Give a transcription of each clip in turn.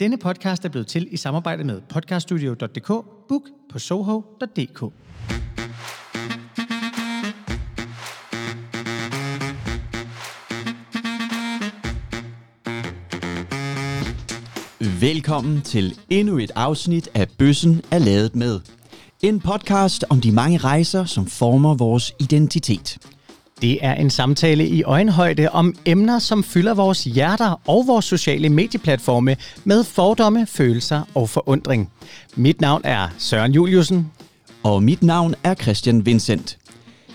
Denne podcast er blevet til i samarbejde med podcaststudio.dk, book på soho.dk. Velkommen til endnu et afsnit af Bøssen er lavet med. En podcast om de mange rejser, som former vores identitet. Det er en samtale i øjenhøjde om emner, som fylder vores hjerter og vores sociale medieplatforme med fordomme, følelser og forundring. Mit navn er Søren Juliusen. Og mit navn er Christian Vincent.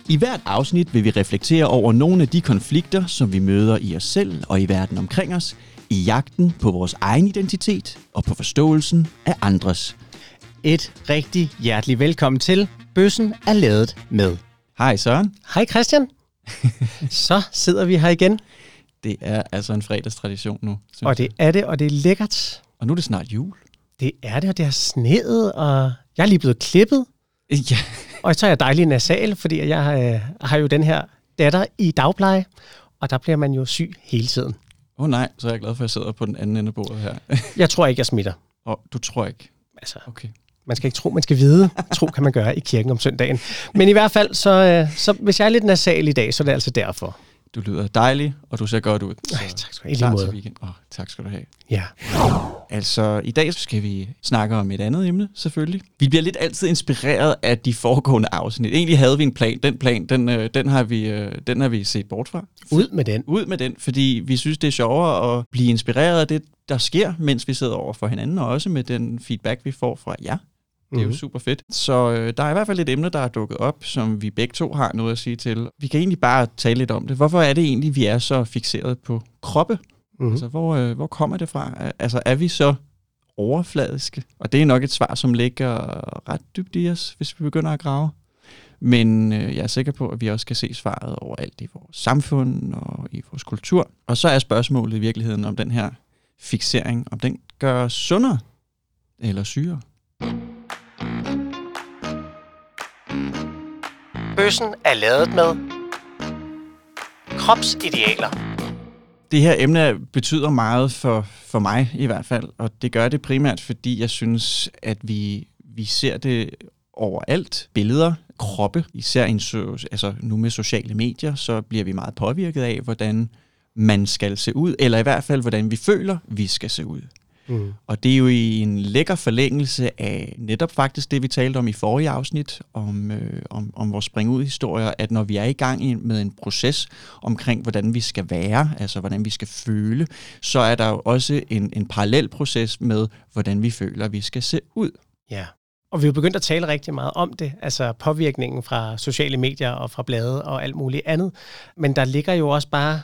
I hvert afsnit vil vi reflektere over nogle af de konflikter, som vi møder i os selv og i verden omkring os, i jagten på vores egen identitet og på forståelsen af andres. Et rigtig hjertelig velkommen til Bøssen er lavet med. Hej Søren. Hej Christian. Så sidder vi her igen. Det er altså en fredagstradition nu. Og det jeg. er det, og det er lækkert. og nu er det snart jul. Det er det, og det har sneet, og jeg er lige blevet klippet. Ja, Og så er jeg dejlig nasal, fordi jeg øh, har jo den her datter i dagpleje, og der bliver man jo syg hele tiden. åh oh, nej, så er jeg glad for, at jeg sidder på den anden ende af bordet her. Jeg tror ikke, jeg smitter. og du tror ikke. Altså, Okay. Man skal ikke tro, man skal vide. Tro kan man gøre i kirken om søndagen. Men i hvert fald, så, øh, så hvis jeg er lidt nasal i dag, så er det altså derfor. Du lyder dejlig, og du ser godt ud. Så Ej, tak skal du have. Til weekend. Åh, tak skal du have. Ja. Altså, i dag skal vi snakke om et andet emne, selvfølgelig. Vi bliver lidt altid inspireret af de foregående afsnit. Egentlig havde vi en plan. Den plan, den, øh, den, har, vi, øh, den har vi set bort fra. Ud med den. Ud med den, fordi vi synes, det er sjovere at blive inspireret af det, der sker, mens vi sidder over for hinanden, og også med den feedback, vi får fra jer. Det er jo Mhm. super fedt. Så øh, der er i hvert fald et emne, der er dukket op, som vi begge to har noget at sige til. Vi kan egentlig bare tale lidt om det. Hvorfor er det egentlig, vi er så fixeret på kroppe? Mm-hmm. Altså, hvor, øh, hvor kommer det fra? Altså, er vi så overfladiske? Og det er nok et svar, som ligger ret dybt i os, hvis vi begynder at grave. Men øh, jeg er sikker på, at vi også kan se svaret overalt i vores samfund og i vores kultur. Og så er spørgsmålet i virkeligheden om den her fixering, om den gør os sundere eller sygere. Bøssen er lavet med kropsidealer. Det her emne betyder meget for, for mig i hvert fald, og det gør det primært, fordi jeg synes, at vi, vi ser det overalt. Billeder, kroppe, især i en altså nu med sociale medier, så bliver vi meget påvirket af, hvordan man skal se ud, eller i hvert fald, hvordan vi føler, vi skal se ud. Mm. Og det er jo i en lækker forlængelse af netop faktisk det, vi talte om i forrige afsnit, om, øh, om, om vores spring ud historier, at når vi er i gang med en proces omkring, hvordan vi skal være, altså hvordan vi skal føle, så er der jo også en, en parallel proces med, hvordan vi føler, vi skal se ud. Ja. Og vi er jo begyndt at tale rigtig meget om det, altså påvirkningen fra sociale medier og fra blade og alt muligt andet. Men der ligger jo også bare,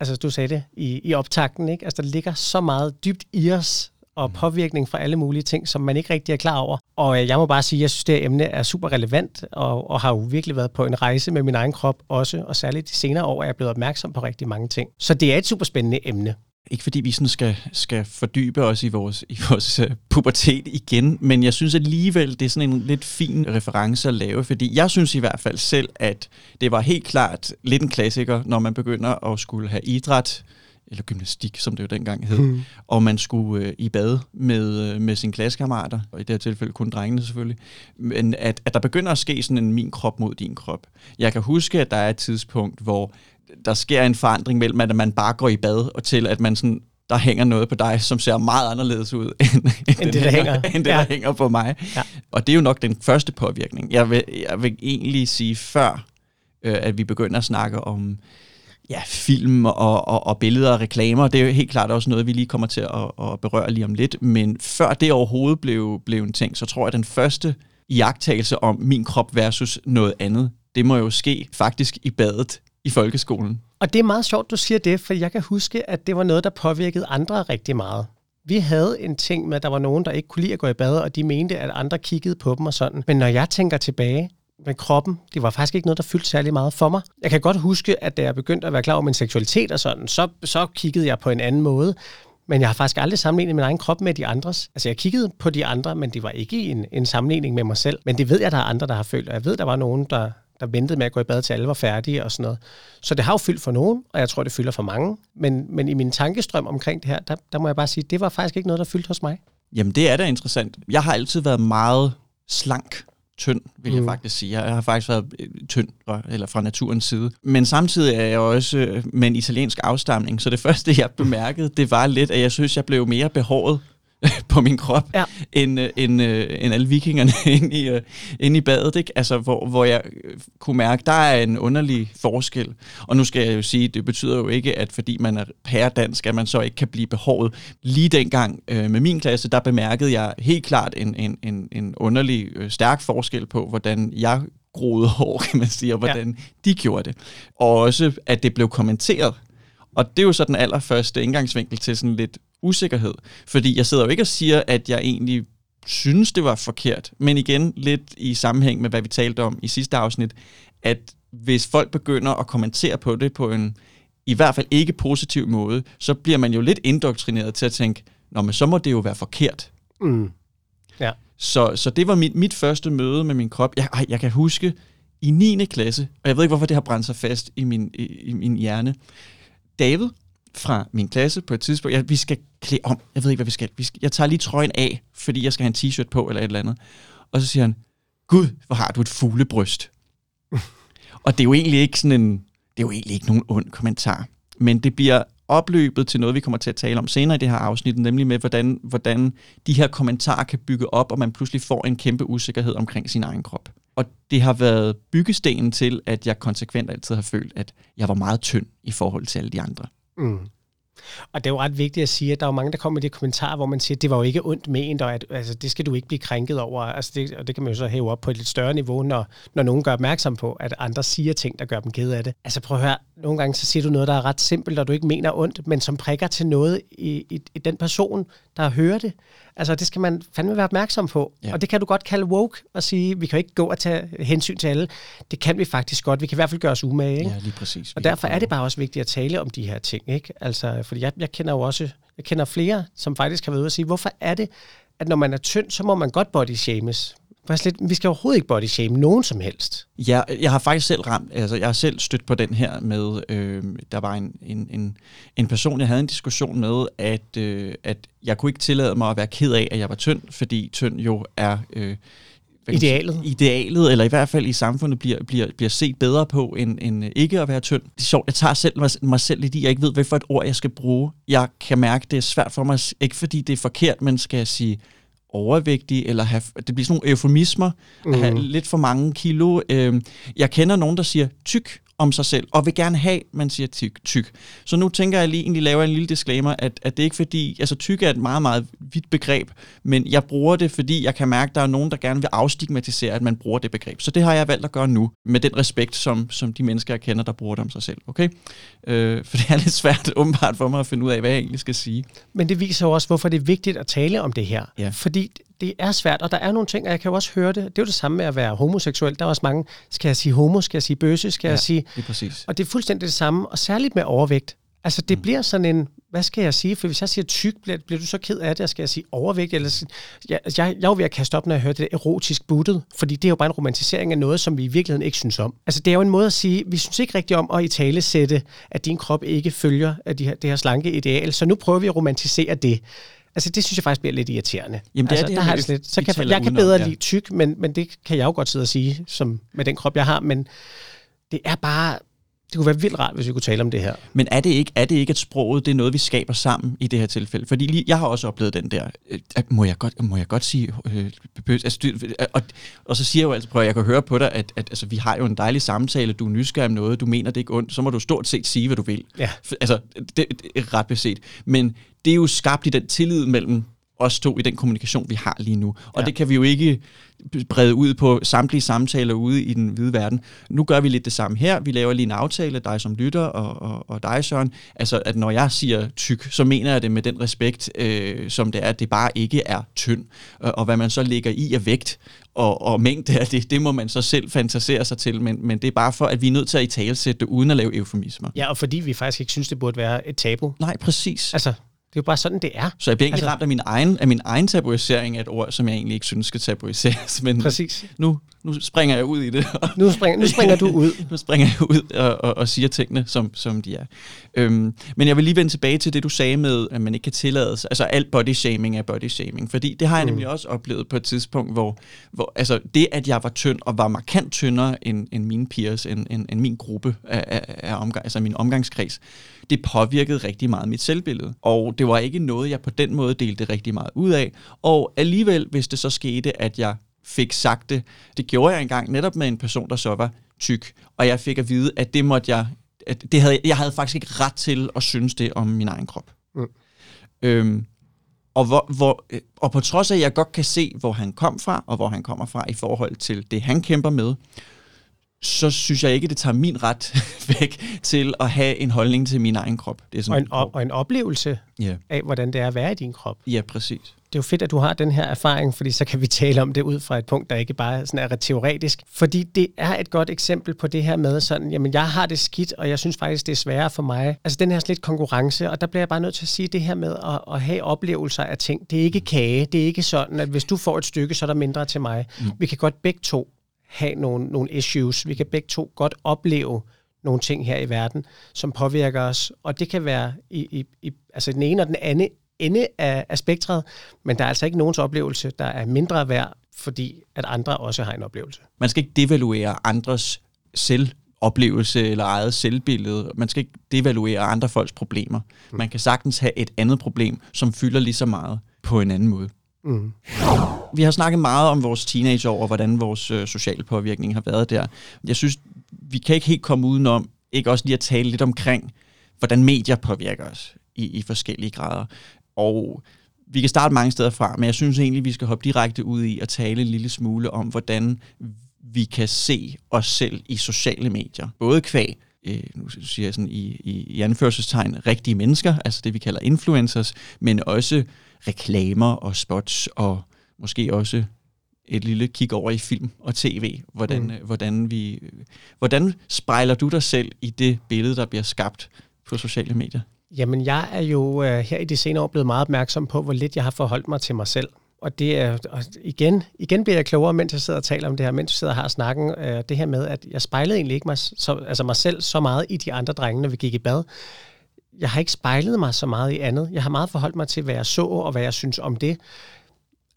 altså du sagde det i, i optakten, ikke? Altså der ligger så meget dybt i os og påvirkning fra alle mulige ting, som man ikke rigtig er klar over. Og øh, jeg må bare sige, at jeg synes, det her emne er super relevant, og, og har jo virkelig været på en rejse med min egen krop også, og særligt de senere år er jeg blevet opmærksom på rigtig mange ting. Så det er et super spændende emne. Ikke fordi vi sådan skal, skal fordybe os i vores, i vores uh, pubertet igen, men jeg synes alligevel, det er sådan en lidt fin reference at lave, fordi jeg synes i hvert fald selv, at det var helt klart lidt en klassiker, når man begynder at skulle have idræt, eller gymnastik, som det jo dengang hed, Hmm. og man skulle øh, i bad med, øh, med sine klassekammerater, og i det her tilfælde kun drengene selvfølgelig, men at, at der begynder at ske sådan en min krop mod din krop. Jeg kan huske, at der er et tidspunkt, hvor der sker en forandring mellem, at man bare går i bad, og til at man sådan, der hænger noget på dig, som ser meget anderledes ud, end, end, det, der hænger. end det, Ja. der hænger på mig. Ja. Og det er jo nok den første påvirkning. Jeg vil, jeg vil egentlig sige før, øh, at vi begynder at snakke om ja, film og, og, og billeder og reklamer. Det er jo helt klart også noget, vi lige kommer til at, at berøre lige om lidt. Men før det overhovedet blev, blev en ting, så tror jeg, at den første iagtagelse om min krop versus noget andet, det må jo ske faktisk i badet i folkeskolen. Og det er meget sjovt, du siger det, for jeg kan huske, at det var noget, der påvirkede andre rigtig meget. Vi havde en ting med, at der var nogen, der ikke kunne lide at gå i bad, og de mente, at andre kiggede på dem og sådan. Men når jeg tænker tilbage med kroppen, det var faktisk ikke noget, der fyldte særlig meget for mig. Jeg kan godt huske, at da jeg begyndte at være klar over min seksualitet og sådan, så, så kiggede jeg på en anden måde. Men jeg har faktisk aldrig sammenlignet min egen krop med de andres. Altså jeg kiggede på de andre, men det var ikke en, en sammenligning med mig selv. Men det ved jeg, der er andre, der har følt. Og jeg ved, der var nogen, der, der ventede med at gå i bad til alle var færdige og sådan noget. Så det har jo fyldt for nogen, og jeg tror, det fylder for mange. Men, men i min tankestrøm omkring det her, der, der må jeg bare sige, det var faktisk ikke noget, der fyldte hos mig. Jamen, det er da interessant. Jeg har altid været meget slank tynd, vil jeg mm. faktisk sige. Jeg har faktisk været øh, tynd, eller fra naturens side. Men samtidig er jeg også øh, med en italiensk afstamning, så det første, jeg bemærkede, det var lidt, at jeg synes, jeg blev mere behåret på min krop, ja. end, øh, end, øh, end alle vikingerne inde i, uh, inde i badet. Ikke? Altså, hvor, hvor jeg kunne mærke, der er en underlig forskel. Og nu skal jeg jo sige, det betyder jo ikke, at fordi man er pæredansk, at man så ikke kan blive behåret. Lige dengang øh, med min klasse, der bemærkede jeg helt klart en, en, en, en underlig, øh, stærk forskel på, hvordan jeg groede hår, kan man sige, og hvordan ja. de gjorde det. Og også, at det blev kommenteret. Og det er jo så den allerførste indgangsvinkel til sådan lidt usikkerhed. Fordi jeg sidder jo ikke og siger, at jeg egentlig synes, det var forkert. Men igen, lidt i sammenhæng med, hvad vi talte om i sidste afsnit, at hvis folk begynder at kommentere på det på en i hvert fald ikke positiv måde, så bliver man jo lidt indoktrineret til at tænke, Nå, men så må det jo være forkert. Mm. Ja. Så, så det var mit, mit første møde med min krop. Jeg, jeg kan huske i 9. klasse, og jeg ved ikke, hvorfor det har brændt sig fast i min, i, i min hjerne. David, fra min klasse på et tidspunkt. Ja, vi skal klæde om. Jeg ved ikke, hvad vi skal. Vi skal. Jeg tager lige trøjen af, fordi jeg skal have en t-shirt på eller et eller andet. Og så siger han, Gud, hvor har du et fuglebryst. og det er jo egentlig ikke sådan en, det er jo egentlig ikke nogen ond kommentar. Men det bliver opløbet til noget, vi kommer til at tale om senere i det her afsnit, nemlig med, hvordan, hvordan de her kommentarer kan bygge op, og man pludselig får en kæmpe usikkerhed omkring sin egen krop. Og det har været byggestenen til, at jeg konsekvent altid har følt, at jeg var meget tynd i forhold til alle de andre. Mm. Og det er jo ret vigtigt at sige, at der er jo mange, der kommer med de kommentarer, hvor man siger, at det var jo ikke ondt ment, og at, altså, det skal du ikke blive krænket over. Altså, det, og det kan man jo så hæve op på et lidt større niveau, når, når nogen gør opmærksom på, at andre siger ting, der gør dem ked af det. Altså prøv at høre, nogle gange så siger du noget, der er ret simpelt, og du ikke mener ondt, men som prikker til noget i, i, i den person, der hører det. Altså, det skal man fandme være opmærksom på. Ja. Og det kan du godt kalde woke og sige, vi kan ikke gå og tage hensyn til alle. Det kan vi faktisk godt. Vi kan i hvert fald gøre os umage. Ikke? Ja, lige præcis. Og derfor er det bare også vigtigt at tale om de her ting. Ikke? Altså, fordi jeg, jeg kender jo også jeg kender flere, som faktisk har været ude og sige, hvorfor er det, at når man er tynd, så må man godt body shames lidt, vi skal overhovedet ikke body shame nogen som helst. Ja, jeg har faktisk selv ramt, altså jeg har selv stødt på den her med, øh, der var en, en, en, en person, jeg havde en diskussion med, at, øh, at jeg kunne ikke tillade mig at være ked af, at jeg var tynd, fordi tynd jo er... Øh, Idealet. Idealet, eller i hvert fald i samfundet, bliver, bliver, bliver set bedre på, end, end ikke at være tynd. Det er sjovt, jeg tager selv mig, mig selv lidt i, jeg ikke ved, hvad for et ord jeg skal bruge. Jeg kan mærke, det er svært for mig, ikke fordi det er forkert, men skal jeg sige overvægtig, eller have, det bliver sådan nogle eufemismer, mm. at have mhm. lidt for mange kilo. Øh, jeg kender nogen, der siger tyk om sig selv, og vil gerne have, man siger tyk. tyk. Så nu tænker jeg lige, egentlig laver en lille disclaimer, at, at det ikke fordi, altså tyk er et meget, meget vidt begreb, men jeg bruger det, fordi jeg kan mærke, at der er nogen, der gerne vil afstigmatisere, at man bruger det begreb. Så det har jeg valgt at gøre nu, med den respekt, som, som de mennesker, jeg kender, der bruger det om sig selv. Okay? Øh, for det er lidt svært åbenbart for mig at finde ud af, hvad jeg egentlig skal sige. Men det viser jo også, hvorfor det er vigtigt at tale om det her. Ja. Fordi det er svært, og der er nogle ting, og jeg kan jo også høre det. Det er jo det samme med at være homoseksuel. Der er også mange, skal jeg sige homo, skal jeg sige bøse, skal ja, jeg sige... det præcis. Og det er fuldstændig det samme, og særligt med overvægt. Altså det mm. bliver sådan en, hvad skal jeg sige? For hvis jeg siger tyk, bliver, bliver du så ked af det, og skal jeg sige overvægt? Eller, jeg, jeg, jeg er jo ved at kaste op, når jeg hører det der erotisk buttet, fordi det er jo bare en romantisering af noget, som vi i virkeligheden ikke synes om. Altså det er jo en måde at sige, vi synes ikke rigtigt om at i tale sætte, at din krop ikke følger af de her, det her slanke ideal, så nu prøver vi at romantisere det. Altså, det synes jeg faktisk bliver lidt irriterende. Jamen, det altså, er det, der har det lidt. Så kan, jeg kan bedre ja. lide tyk, men, men det kan jeg jo godt sidde og sige, som med den krop, jeg har. Men det er bare... Det kunne være vildt rart, hvis vi kunne tale om det her. Men er det ikke, er det ikke at sproget det er noget, vi skaber sammen i det her tilfælde? Fordi lige, jeg har også oplevet den der, øh, må, jeg godt, må jeg godt sige, øh, altså, øh, og, og så siger jeg jo altså, prøv at jeg kan høre på dig, at, at altså, vi har jo en dejlig samtale, du er nysgerrig om noget, du mener det ikke ondt, så må du stort set sige, hvad du vil. Ja. Altså, det, det er ret beset. Men det er jo skabt i den tillid mellem os to i den kommunikation, vi har lige nu. Og ja. det kan vi jo ikke brede ud på samtlige samtaler ude i den hvide verden. Nu gør vi lidt det samme her. Vi laver lige en aftale, dig som lytter og, og, og dig, Søren. Altså, at når jeg siger tyk, så mener jeg det med den respekt, øh, som det er, at det bare ikke er tynd. Og, og hvad man så lægger i af vægt og, og mængde af det, det må man så selv fantasere sig til, men, men det er bare for, at vi er nødt til at i talesætte det, uden at lave eufemismer. Ja, og fordi vi faktisk ikke synes, det burde være et tabu. Nej, præcis. Altså, det er jo bare sådan, det er. Så jeg bliver egentlig altså, ramt af min, egen, af min egen tabuisering af et ord, som jeg egentlig ikke synes skal tabuiseres. Men præcis. Nu, nu springer jeg ud i det. nu, springer, nu springer du ud. nu springer jeg ud og, og, og siger tingene, som, som de er. Øhm, men jeg vil lige vende tilbage til det, du sagde med, at man ikke kan tillade sig. Altså alt body shaming er body shaming. Fordi det har jeg mm. nemlig også oplevet på et tidspunkt, hvor, hvor altså, det, at jeg var tynd og var markant tyndere end, end mine peers, end, end, end min gruppe af, af, af omgang, altså min omgangskreds, det påvirkede rigtig meget mit selvbillede. Og det var ikke noget, jeg på den måde delte rigtig meget ud af. Og alligevel, hvis det så skete, at jeg fik sagt det, det gjorde jeg engang netop med en person, der så var tyk, og jeg fik at vide, at det måtte jeg, at det havde, jeg havde faktisk ikke ret til at synes det om min egen krop. Mm. Øhm, og, hvor, hvor, og på trods af, at jeg godt kan se, hvor han kom fra, og hvor han kommer fra i forhold til det, han kæmper med, så synes jeg ikke, det tager min ret væk til at have en holdning til min egen krop. Det er sådan, og, en op, og en oplevelse yeah. af, hvordan det er at være i din krop. Ja, præcis. Det er jo fedt, at du har den her erfaring, fordi så kan vi tale om det ud fra et punkt, der ikke bare sådan er teoretisk. Fordi det er et godt eksempel på det her med sådan, jamen jeg har det skidt, og jeg synes faktisk, det er sværere for mig. Altså den her lidt konkurrence, og der bliver jeg bare nødt til at sige det her med at, at have oplevelser af ting. Det er ikke kage, det er ikke sådan, at hvis du får et stykke, så er der mindre til mig. Mm. Vi kan godt begge to have nogle, nogle issues. Vi kan begge to godt opleve nogle ting her i verden, som påvirker os, og det kan være i, i, i altså den ene og den anden ende af, af spektret, men der er altså ikke nogens oplevelse, der er mindre værd, fordi at andre også har en oplevelse. Man skal ikke devaluere andres selvoplevelse eller eget selvbillede. Man skal ikke devaluere andre folks problemer. Mm. Man kan sagtens have et andet problem, som fylder lige så meget på en anden måde. Mm. Vi har snakket meget om vores teenageår og hvordan vores øh, sociale påvirkning har været der. Jeg synes, vi kan ikke helt komme udenom, ikke også lige at tale lidt omkring, hvordan medier påvirker os i, i forskellige grader. Og vi kan starte mange steder fra, men jeg synes egentlig, vi skal hoppe direkte ud i at tale en lille smule om, hvordan vi kan se os selv i sociale medier. Både kvæg, øh, nu siger jeg sådan i, i, i anførselstegn, rigtige mennesker, altså det vi kalder influencers, men også reklamer og spots og måske også et lille kig over i film og tv. Hvordan, mm. hvordan, vi, hvordan spejler du dig selv i det billede, der bliver skabt på sociale medier? Jamen, jeg er jo uh, her i de senere år blevet meget opmærksom på, hvor lidt jeg har forholdt mig til mig selv. Og det er, og igen, igen bliver jeg klogere, mens jeg sidder og taler om det her, mens jeg sidder og har snakken. Uh, det her med, at jeg spejlede egentlig ikke mig, så, altså mig selv så meget i de andre drenge, når vi gik i bad. Jeg har ikke spejlet mig så meget i andet. Jeg har meget forholdt mig til, hvad jeg så og hvad jeg synes om det.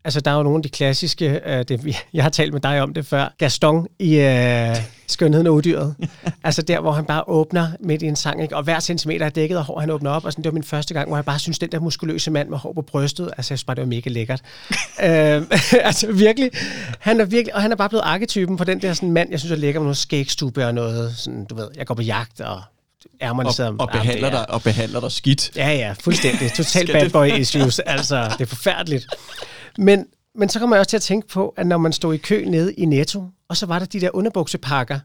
Altså, der er jo nogle af de klassiske, uh, det, jeg har talt med dig om det før, Gaston i uh, Skønheden og Udyret. altså der, hvor han bare åbner midt i en sang, ikke? og hver centimeter er dækket af hår, han åbner op, og sådan, det var min første gang, hvor jeg bare synes, den der muskuløse mand med hår på brystet, altså jeg synes bare, det var mega lækkert. uh, altså virkelig, han er virkelig, og han er bare blevet arketypen på den der sådan mand, jeg synes er lækker med noget skægstube og noget, sådan, du ved, jeg går på jagt og ærmerne sidder... Og, og, behandler dig, og behandler dig skidt. Ja, ja, fuldstændig. Total bad boy issues. Altså, det er forfærdeligt. Men, men så kommer jeg også til at tænke på, at når man stod i kø nede i Netto, og så var der de der underbuksepakker.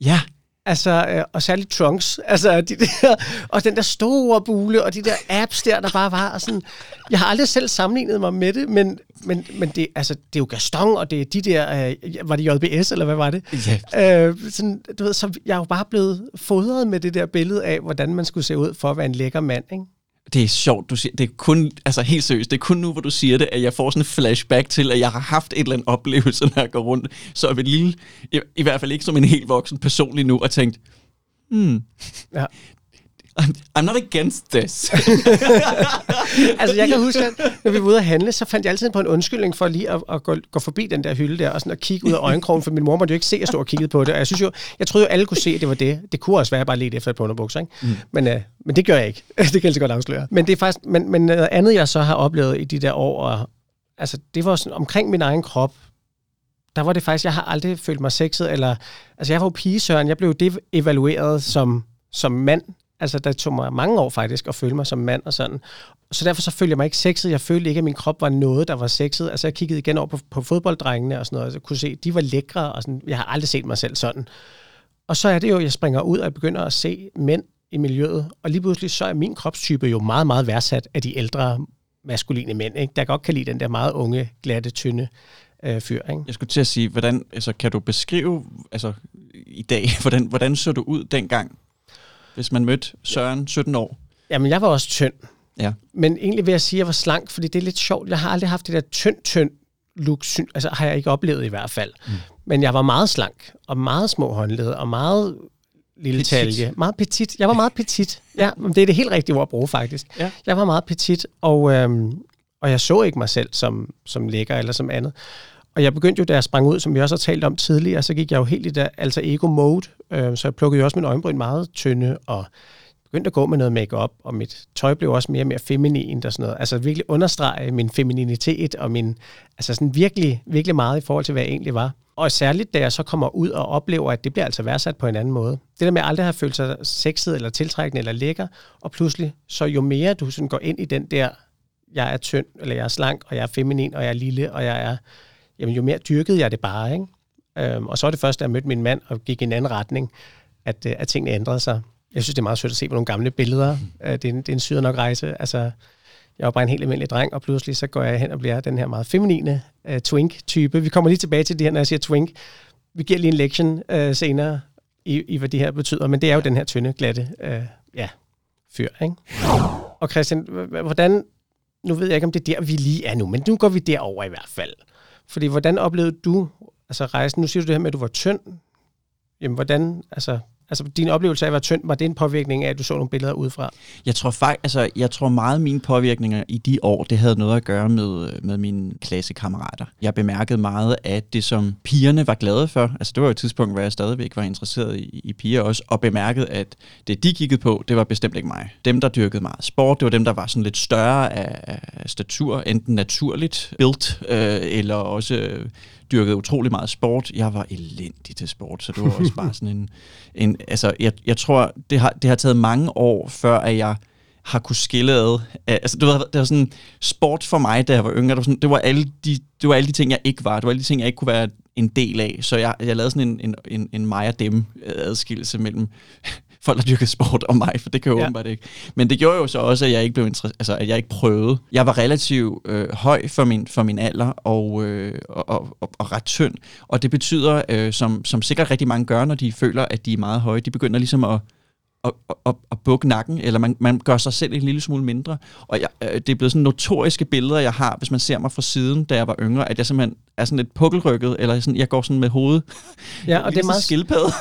Ja. Altså, øh, og særligt trunks. Altså, de der, og den der store bule, og de der apps der, der bare var. Og sådan, jeg har aldrig selv sammenlignet mig med det, men, men, men det, altså, det er jo Gaston, og det er de der, øh, var det JBS, eller hvad var det? Ja. Øh, sådan, du ved, så jeg er jo bare blevet fodret med det der billede af, hvordan man skulle se ud for at være en lækker mand, ikke? Det er sjovt, du siger, det er kun, altså helt seriøst, det er kun nu, hvor du siger det, at jeg får sådan en flashback til, at jeg har haft et eller andet oplevelse, når jeg går rundt, så er vi lille, i, i hvert fald ikke som en helt voksen person lige nu, og tænkt, hmm, ja. I'm not against this. altså, jeg kan huske, at når vi var ude at handle, så fandt jeg altid på en undskyldning for lige at, at gå, gå forbi den der hylde der, og sådan at kigge ud af øjenkrogen, for min mor måtte jo ikke se, at jeg stod og kiggede på det. Og jeg synes jo, jeg troede jo, alle kunne se, at det var det. Det kunne også være, at jeg bare lidt efter et underbukser, ikke? Mm. Men, uh, men det gør jeg ikke. det kan jeg så godt afsløre. Men det er faktisk, men, men noget andet, jeg så har oplevet i de der år, og, altså, det var sådan omkring min egen krop, der var det faktisk, jeg har aldrig følt mig sexet, eller, altså jeg var jo pigesøren, jeg blev evalueret som, som mand, Altså, der tog mig mange år faktisk at føle mig som mand og sådan. Så derfor så følte jeg mig ikke sexet. Jeg følte ikke, at min krop var noget, der var sexet. Altså, jeg kiggede igen over på, på fodbolddrengene og sådan noget, og så kunne se, at de var lækre, og sådan. Jeg har aldrig set mig selv sådan. Og så er det jo, jeg springer ud, og jeg begynder at se mænd i miljøet, og lige pludselig så er min kropstype jo meget, meget værdsat af de ældre maskuline mænd, ikke? der godt kan lide den der meget unge, glatte, tynde øh, fyr. Ikke? Jeg skulle til at sige, hvordan, altså, kan du beskrive altså, i dag, hvordan, hvordan så du ud dengang, hvis man mødte Søren, 17 år? Jamen, jeg var også tynd. Ja. Men egentlig vil jeg sige, at jeg var slank, fordi det er lidt sjovt. Jeg har aldrig haft det der tynd, tynd look, altså har jeg ikke oplevet i hvert fald. Mm. Men jeg var meget slank, og meget små håndled, og meget lille petit. talje. Meget petit. Jeg var meget petit. Ja, det er det helt rigtige ord at bruge, faktisk. Ja. Jeg var meget petit, og, øhm, og jeg så ikke mig selv som, som lækker eller som andet. Og jeg begyndte jo, da jeg sprang ud, som vi også har talt om tidligere, så gik jeg jo helt i der altså ego mode, øh, så jeg plukkede jo også min øjenbryn meget tynde, og begyndte at gå med noget makeup og mit tøj blev også mere og mere feminint og sådan noget. Altså virkelig understrege min femininitet og min, altså sådan virkelig, virkelig meget i forhold til, hvad jeg egentlig var. Og særligt, da jeg så kommer ud og oplever, at det bliver altså værdsat på en anden måde. Det der med at aldrig have følt sig sexet eller tiltrækkende eller lækker, og pludselig, så jo mere du sådan går ind i den der, jeg er tynd, eller jeg er slank, og jeg er feminin, og jeg er lille, og jeg er, jamen jo mere dyrkede jeg det bare, ikke? Øhm, og så er det først, da jeg mødte min mand og gik i en anden retning, at, øh, at tingene ændrede sig. Jeg synes, det er meget sødt at se på nogle gamle billeder. Mm. Det, er en, det er en syret nok rejse. Altså, jeg var bare en helt almindelig dreng, og pludselig så går jeg hen og bliver den her meget feminine uh, twink-type. Vi kommer lige tilbage til det her, når jeg siger twink. Vi giver lige en lektion uh, senere i, i, hvad det her betyder, men det er jo den her tynde, glatte uh, ja, fyr. Ikke? Og Christian, hvordan, nu ved jeg ikke, om det er der, vi lige er nu, men nu går vi derover i hvert fald. Fordi hvordan oplevede du altså rejsen? Nu siger du det her med, at du var tynd. Jamen, hvordan, altså, Altså, din oplevelse af at være tynd, var det en påvirkning af, at du så nogle billeder udefra? Jeg tror faktisk, altså, jeg tror meget, af mine påvirkninger i de år, det havde noget at gøre med, med mine klassekammerater. Jeg bemærkede meget, at det som pigerne var glade for, altså det var jo et tidspunkt, hvor jeg stadigvæk var interesseret i, i piger også, og bemærkede, at det de kiggede på, det var bestemt ikke mig. Dem, der dyrkede meget sport, det var dem, der var sådan lidt større af, af statur, enten naturligt built, øh, eller også øh, dyrkede utrolig meget sport. Jeg var elendig til sport, så det var også bare sådan en... en altså, jeg, jeg tror, det har, det har taget mange år, før at jeg har kunne skille ad. Altså, det var, det var sådan sport for mig, da jeg var yngre. Det var, sådan, det, var alle de, det var alle de ting, jeg ikke var. Det var alle de ting, jeg ikke kunne være en del af. Så jeg, jeg lavede sådan en, en, en, en mig og dem adskillelse mellem folk, der dyrkede sport om mig, for det kan jo ja. åbenbart ikke. Men det gjorde jo så også, at jeg ikke blev altså, at jeg ikke prøvede. Jeg var relativt øh, høj for min, for min alder og, øh, og, og, og, og ret tynd. Og det betyder, øh, som, som sikkert rigtig mange gør, når de føler, at de er meget høje, de begynder ligesom at at, at, at bukke nakken, eller man, man gør sig selv en lille smule mindre. Og jeg, øh, det er blevet sådan notoriske billeder, jeg har, hvis man ser mig fra siden, da jeg var yngre, at jeg simpelthen er sådan lidt pukkelrykket, eller sådan, jeg går sådan med hovedet. Ja, og det er meget skildpadde.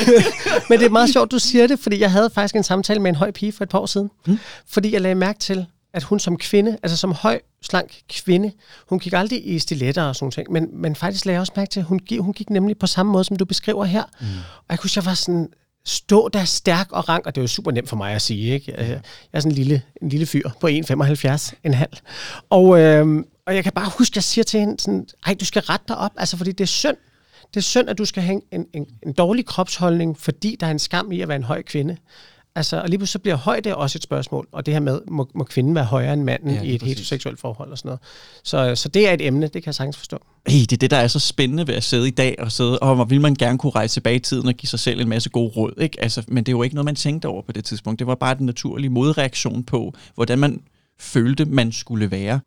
Men det er meget sjovt, du siger det, fordi jeg havde faktisk en samtale med en høj pige for et par år siden. Hmm? Fordi jeg lagde mærke til, at hun som kvinde, altså som høj, slank kvinde, hun gik aldrig i stiletter og sådan ting, men, men faktisk lagde jeg også mærke til, at hun gik, hun gik nemlig på samme måde, som du beskriver her. Mm. Og jeg kunne jeg var sådan, stå der stærk og rank, og det er jo super nemt for mig at sige, ikke? Jeg er sådan en lille, en lille fyr på 1,75, en halv. Og, øh, og jeg kan bare huske, at jeg siger til hende sådan, ej, du skal rette dig op, altså fordi det er synd. Det er synd, at du skal have en, en, en dårlig kropsholdning, fordi der er en skam i at være en høj kvinde. Altså, og lige pludselig så bliver højde også et spørgsmål, og det her med, må, må kvinden være højere end manden ja, i et præcis. heteroseksuelt forhold og sådan noget. Så, så det er et emne, det kan jeg sagtens forstå. Hey, det er det, der er så spændende ved at sidde i dag og sidde, og hvor vil man gerne kunne rejse tilbage i tiden og give sig selv en masse gode råd, ikke? Altså, men det er jo ikke noget, man tænkte over på det tidspunkt. Det var bare den naturlige modreaktion på, hvordan man følte, man skulle være.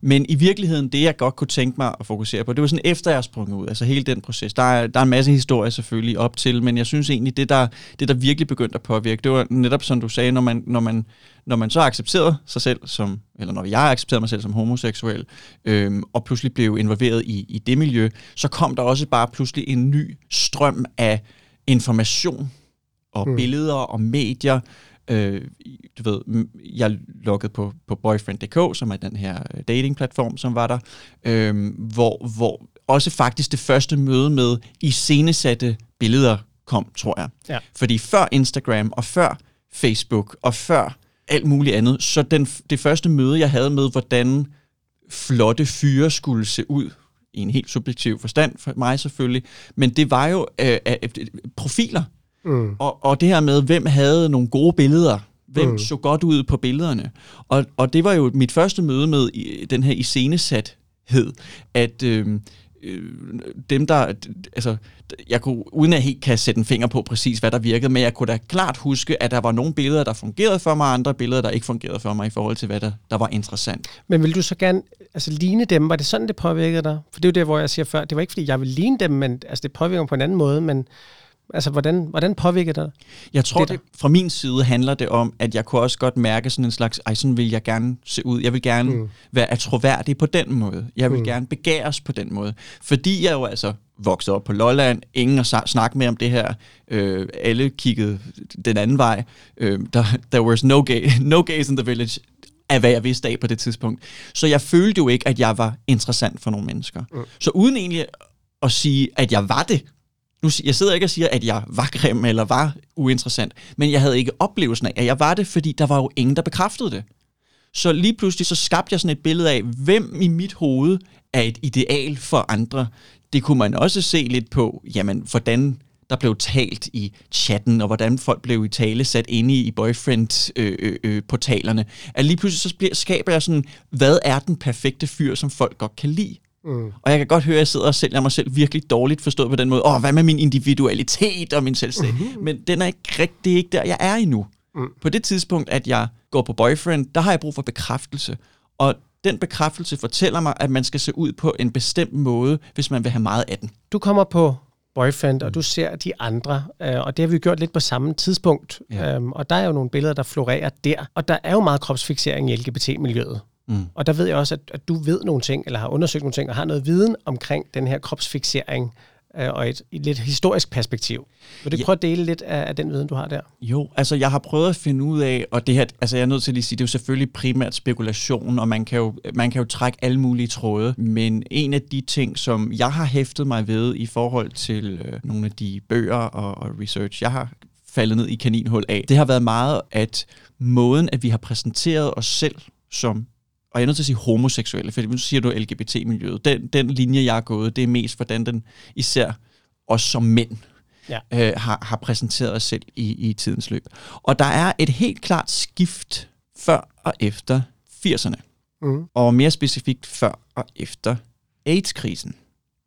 Men i virkeligheden, det jeg godt kunne tænke mig at fokusere på, det var sådan efter jeg sprang ud, altså hele den proces. Der er, der er en masse historie selvfølgelig op til, men jeg synes egentlig, det der, det der virkelig begyndte at påvirke, det var netop som du sagde, når man, når man, når man så accepterede sig selv som, eller når jeg accepterede mig selv som homoseksuel, øhm, og pludselig blev involveret i, i det miljø, så kom der også bare pludselig en ny strøm af information og mm. billeder og medier, Øh, du ved, jeg lukkede på, på boyfriend.dk, som er den her øh, datingplatform, som var der, øh, hvor, hvor også faktisk det første møde med iscenesatte billeder kom, tror jeg. Ja. Fordi før Instagram og før Facebook og før alt muligt andet, så den, det første møde, jeg havde med, hvordan flotte fyre skulle se ud, i en helt subjektiv forstand for mig selvfølgelig, men det var jo øh, øh, profiler. Mm. Og, og det her med, hvem havde nogle gode billeder, hvem mm. så godt ud på billederne. Og, og det var jo mit første møde med den her iscenesathed, at øh, øh, dem der, altså, jeg kunne, uden at helt kan sætte en finger på præcis, hvad der virkede, men jeg kunne da klart huske, at der var nogle billeder, der fungerede for mig, og andre billeder, der ikke fungerede for mig i forhold til, hvad der, der var interessant. Men vil du så gerne altså, ligne dem? Var det sådan, det påvirkede dig? For det er jo det, hvor jeg siger før, det var ikke, fordi jeg ville ligne dem, men altså, det påvirker mig på en anden måde, men Altså, hvordan, hvordan påvirker det Jeg tror, det, det, fra min side handler det om, at jeg kunne også godt mærke sådan en slags, ej, sådan vil jeg gerne se ud. Jeg vil gerne mm. være atroværdig på den måde. Jeg vil mm. gerne begæres på den måde. Fordi jeg jo altså vokset op på Lolland, ingen har snakket med om det her. Øh, alle kiggede den anden vej. Øh, der, there was no, gay, no gays in the village af hvad jeg vidste af på det tidspunkt. Så jeg følte jo ikke, at jeg var interessant for nogle mennesker. Mm. Så uden egentlig at sige, at jeg var det, nu, jeg sidder ikke og siger, at jeg var grim eller var uinteressant, men jeg havde ikke oplevelsen af, at jeg var det, fordi der var jo ingen, der bekræftede det. Så lige pludselig så skabte jeg sådan et billede af, hvem i mit hoved er et ideal for andre. Det kunne man også se lidt på, jamen, hvordan der blev talt i chatten, og hvordan folk blev i tale sat inde i boyfriend-portalerne. Øh, øh, øh at lige pludselig så skaber jeg sådan, hvad er den perfekte fyr, som folk godt kan lide? Mm. Og jeg kan godt høre, at jeg sidder og sælger mig selv virkelig dårligt forstået på den måde. Åh, hvad med min individualitet og min selvstændighed? Mm-hmm. Men den er ikke rigtig, det er ikke der, jeg er endnu. Mm. På det tidspunkt, at jeg går på boyfriend, der har jeg brug for bekræftelse. Og den bekræftelse fortæller mig, at man skal se ud på en bestemt måde, hvis man vil have meget af den. Du kommer på boyfriend, og du ser de andre, øh, og det har vi gjort lidt på samme tidspunkt. Ja. Øhm, og der er jo nogle billeder, der florerer der. Og der er jo meget kropsfixering i LGBT-miljøet. Mm. Og der ved jeg også, at, at du ved nogle ting, eller har undersøgt nogle ting, og har noget viden omkring den her kropsfixering, øh, og et, et lidt historisk perspektiv. Vil du ja. prøve at dele lidt af, af den viden, du har der? Jo, altså jeg har prøvet at finde ud af, og det her, altså jeg er nødt til at lige sige, det er jo selvfølgelig primært spekulation, og man kan, jo, man kan jo trække alle mulige tråde, men en af de ting, som jeg har hæftet mig ved i forhold til øh, nogle af de bøger og, og research, jeg har faldet ned i kaninhul af, det har været meget, at måden, at vi har præsenteret os selv som og jeg er nødt til at sige homoseksuelle, for nu siger du LGBT-miljøet. Den, den linje, jeg har gået, det er mest, hvordan den især os som mænd ja. øh, har, har præsenteret os selv i, i tidens løb. Og der er et helt klart skift før og efter 80'erne. Mm. Og mere specifikt før og efter AIDS-krisen.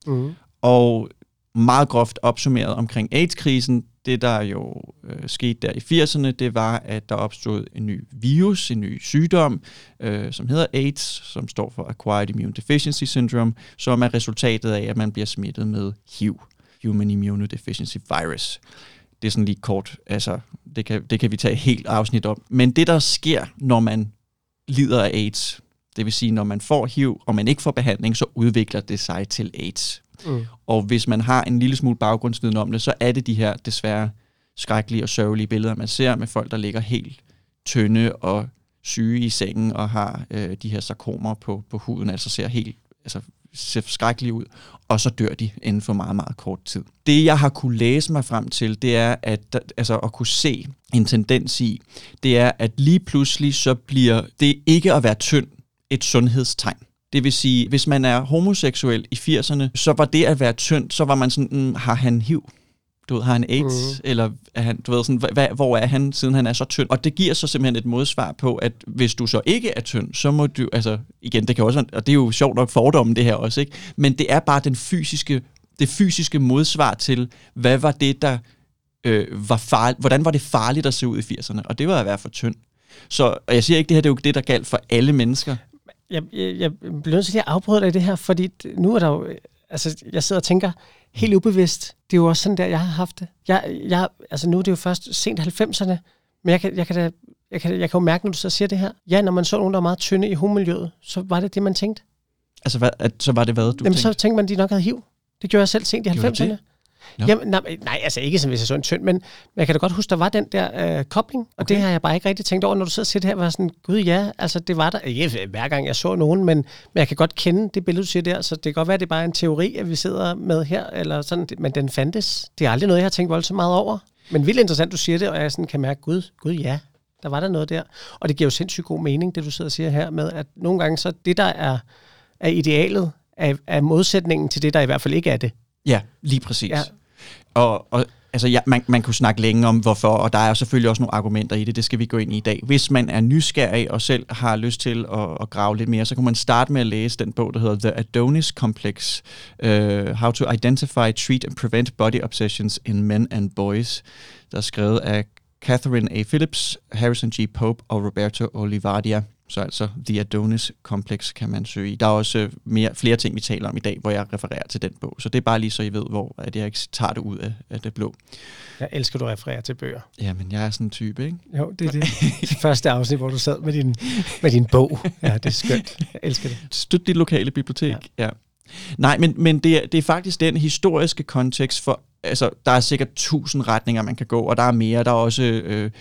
Mm. Og meget groft opsummeret omkring AIDS-krisen, det der jo øh, skete der i 80'erne, det var, at der opstod en ny virus, en ny sygdom, øh, som hedder AIDS, som står for Acquired Immune Deficiency Syndrome, som er resultatet af, at man bliver smittet med HIV, Human Immunodeficiency Virus. Det er sådan lige kort, altså det kan, det kan vi tage helt afsnit om. Men det, der sker, når man lider af AIDS, det vil sige, når man får HIV, og man ikke får behandling, så udvikler det sig til AIDS. Mm. Og hvis man har en lille smule baggrundsviden om det, så er det de her desværre skrækkelige og sørgelige billeder, man ser med folk, der ligger helt tynde og syge i sengen og har øh, de her sarkomer på, på huden, altså ser helt altså, ser skrækkelige ud, og så dør de inden for meget, meget kort tid. Det, jeg har kunne læse mig frem til, det er at, altså, at kunne se en tendens i, det er, at lige pludselig så bliver det ikke at være tynd et sundhedstegn. Det vil sige, hvis man er homoseksuel i 80'erne, så var det at være tynd, så var man sådan, mm, har han HIV? Du ved, har han AIDS? Mm. Eller er han, du ved, sådan, hvad, hvor er han, siden han er så tynd? Og det giver så simpelthen et modsvar på, at hvis du så ikke er tynd, så må du, altså igen, det kan også, og det er jo sjovt nok fordommen det her også, ikke? Men det er bare den fysiske, det fysiske modsvar til, hvad var det, der øh, var farligt, hvordan var det farligt at se ud i 80'erne? Og det var at være for tynd. Så og jeg siger ikke, det her det er jo det, der galt for alle mennesker jeg, jeg, jeg bliver nødt til at afbryde dig i det her, fordi nu er der jo, altså jeg sidder og tænker helt ubevidst, det er jo også sådan der, jeg har haft det. Jeg, jeg, altså nu er det jo først sent 90'erne, men jeg kan, jeg kan da jeg kan, jeg kan jo mærke, når du så siger det her. Ja, når man så nogen, der er meget tynde i homomiljøet, så var det det, man tænkte. Altså, hvad, at, så var det hvad, du Jamen, tænkte? så tænkte man, at de nok havde hiv. Det gjorde jeg selv sent i 90'erne. No. Jamen, nej, nej, altså ikke som hvis jeg så en tynd, men jeg kan da godt huske, der var den der øh, kobling, og okay. det har jeg bare ikke rigtig tænkt over, når du sidder og siger det her, var sådan, gud ja, altså det var der, ikke hver gang jeg så nogen, men, men jeg kan godt kende det billede, du siger der, så det kan godt være, at det er bare en teori, at vi sidder med her, eller sådan, men den fandtes. Det er aldrig noget, jeg har tænkt voldsomt meget over. Men vildt interessant, du siger det, og jeg sådan kan mærke, gud, gud ja, der var der noget der. Og det giver jo sindssygt god mening, det du sidder og siger her med, at nogle gange så det, der er, er idealet, er, er modsætningen til det, der i hvert fald ikke er det. Ja, lige præcis. Ja. Og, og altså, ja, man, man kunne snakke længe om, hvorfor, og der er selvfølgelig også nogle argumenter i det, det skal vi gå ind i i dag. Hvis man er nysgerrig og selv har lyst til at, at grave lidt mere, så kan man starte med at læse den bog, der hedder The Adonis Complex, uh, How to Identify, Treat and Prevent Body Obsessions in Men and Boys, der er skrevet af Catherine A. Phillips, Harrison G. Pope og Roberto Olivardia. Så altså The Adonis Complex kan man søge i. Der er også øh, mere, flere ting, vi taler om i dag, hvor jeg refererer til den bog. Så det er bare lige så I ved, hvor at jeg ikke tager det ud af, af det blå. Jeg elsker, at du refererer til bøger. Jamen, jeg er sådan en type, ikke? Jo, det er det. Første afsnit, hvor du sad med din, med din bog. Ja, det er skønt. Jeg elsker det. Støt dit lokale bibliotek, ja. ja. Nej, men, men det, er, det er faktisk den historiske kontekst for altså, der er sikkert tusind retninger, man kan gå, og der er mere. Der er også øh,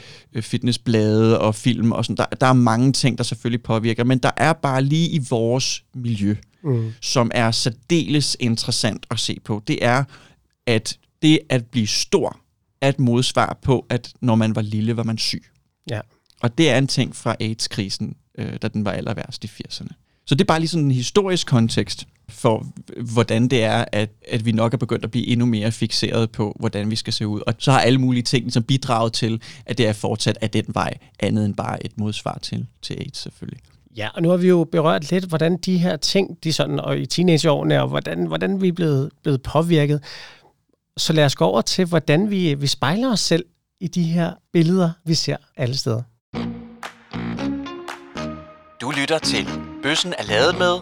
fitnessblade og film og sådan. Der, der er mange ting, der selvfølgelig påvirker, men der er bare lige i vores miljø, mm. som er særdeles interessant at se på. Det er, at det at blive stor er et modsvar på, at når man var lille, var man syg. Ja. Og det er en ting fra AIDS-krisen, øh, da den var aller værst i 80'erne. Så det er bare lige sådan en historisk kontekst for, hvordan det er, at, at vi nok er begyndt at blive endnu mere fixeret på, hvordan vi skal se ud. Og så har alle mulige ting som bidraget til, at det er fortsat af den vej, andet end bare et modsvar til, til AIDS selvfølgelig. Ja, og nu har vi jo berørt lidt, hvordan de her ting, de sådan, og i teenageårene, og hvordan, hvordan vi er blevet, blevet påvirket. Så lad os gå over til, hvordan vi, vi spejler os selv i de her billeder, vi ser alle steder. Du lytter til Bøssen er lavet med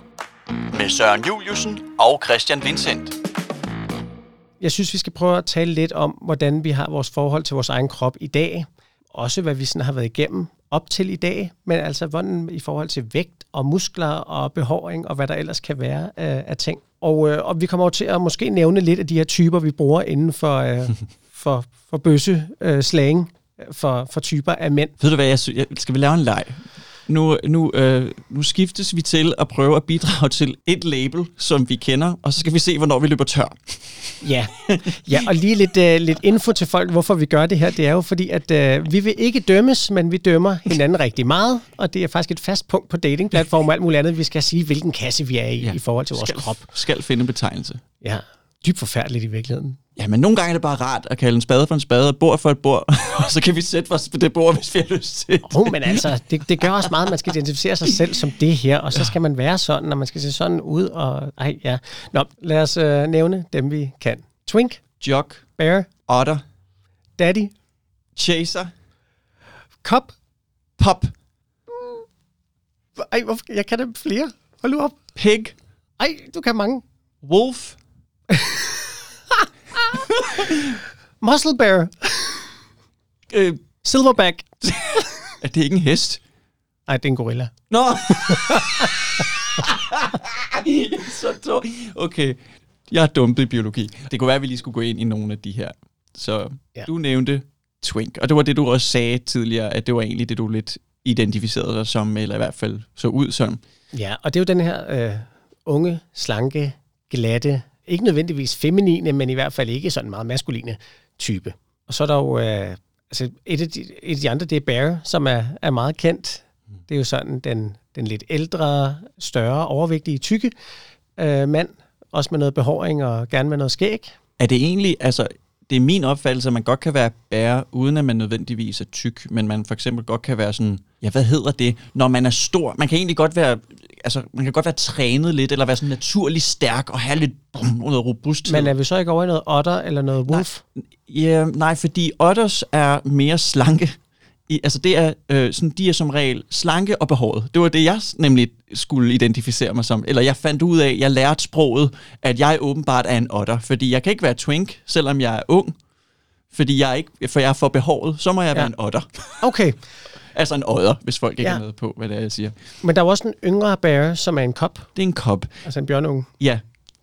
med Søren Juliusen og Christian Vincent. Jeg synes, vi skal prøve at tale lidt om, hvordan vi har vores forhold til vores egen krop i dag. Også hvad vi sådan har været igennem op til i dag, men altså hvordan i forhold til vægt og muskler og behåring og hvad der ellers kan være øh, af ting. Og, øh, og vi kommer over til at måske nævne lidt af de her typer, vi bruger inden for, øh, for, for bøsse øh, slang for, for typer af mænd. Ved du hvad, jeg, jeg skal vi lave en leg? Nu, nu, øh, nu skiftes vi til at prøve at bidrage til et label, som vi kender, og så skal vi se, hvornår vi løber tør. Ja, ja og lige lidt, øh, lidt info til folk, hvorfor vi gør det her. Det er jo fordi, at øh, vi vil ikke dømmes, men vi dømmer hinanden rigtig meget, og det er faktisk et fast punkt på datingplatform og alt muligt andet. Vi skal sige, hvilken kasse vi er i ja. i forhold til vores skal, krop. Skal finde betegnelse. Ja, dybt forfærdeligt i virkeligheden. Ja, men nogle gange er det bare rart at kalde en spade for en spade, og bord for et bord, og så kan vi sætte os på det bord, hvis vi har lyst til det. Oh, men altså, det, det gør også meget, at man skal identificere sig selv som det her, og så skal man være sådan, og man skal se sådan ud, og ej, ja. Nå, lad os øh, nævne dem, vi kan. Twink. Jog. Bear. Otter. Daddy. Chaser. Cop. Pop. Ej, hvorfor? jeg kan dem flere. Hold nu op. Pig. Ej, du kan mange. Wolf. Muscle bear. Øh, Silverback. er det ikke en hest? Nej, det er en gorilla. Nå! så to. Okay, jeg er dumpet i biologi. Det kunne være, at vi lige skulle gå ind i nogle af de her. Så ja. du nævnte twink, og det var det, du også sagde tidligere, at det var egentlig det, du lidt identificerede dig som, eller i hvert fald så ud som. Ja, og det er jo den her øh, unge, slanke, glatte, ikke nødvendigvis feminine, men i hvert fald ikke sådan meget maskuline type. Og så er der jo, øh, altså et af, de, et af de andre, det er Bear, som er, er meget kendt. Det er jo sådan den, den lidt ældre, større, overvægtige, tykke øh, mand, også med noget behåring og gerne med noget skæg. Er det egentlig, altså det er min opfattelse, at man godt kan være bære, uden at man nødvendigvis er tyk, men man for eksempel godt kan være sådan, ja, hvad hedder det, når man er stor? Man kan egentlig godt være, altså, man kan godt være trænet lidt, eller være sådan naturlig stærk, og have lidt brum, noget robusthed. Men er vi så ikke over i noget otter, eller noget wolf? Nej, ja, nej fordi otters er mere slanke, i, altså det er, øh, sådan, de er som regel slanke og behåret. Det var det, jeg nemlig skulle identificere mig som. Eller jeg fandt ud af, jeg lærte sproget, at jeg åbenbart er en otter. Fordi jeg kan ikke være twink, selvom jeg er ung. Fordi jeg er, ikke, for jeg er for behåret, så må jeg ja. være en otter. Okay. altså en odder, hvis folk ikke ja. er med på, hvad det er, jeg siger. Men der er også en yngre bear, som er en kop. Det er en kop. Altså en bjørnunge. Ja.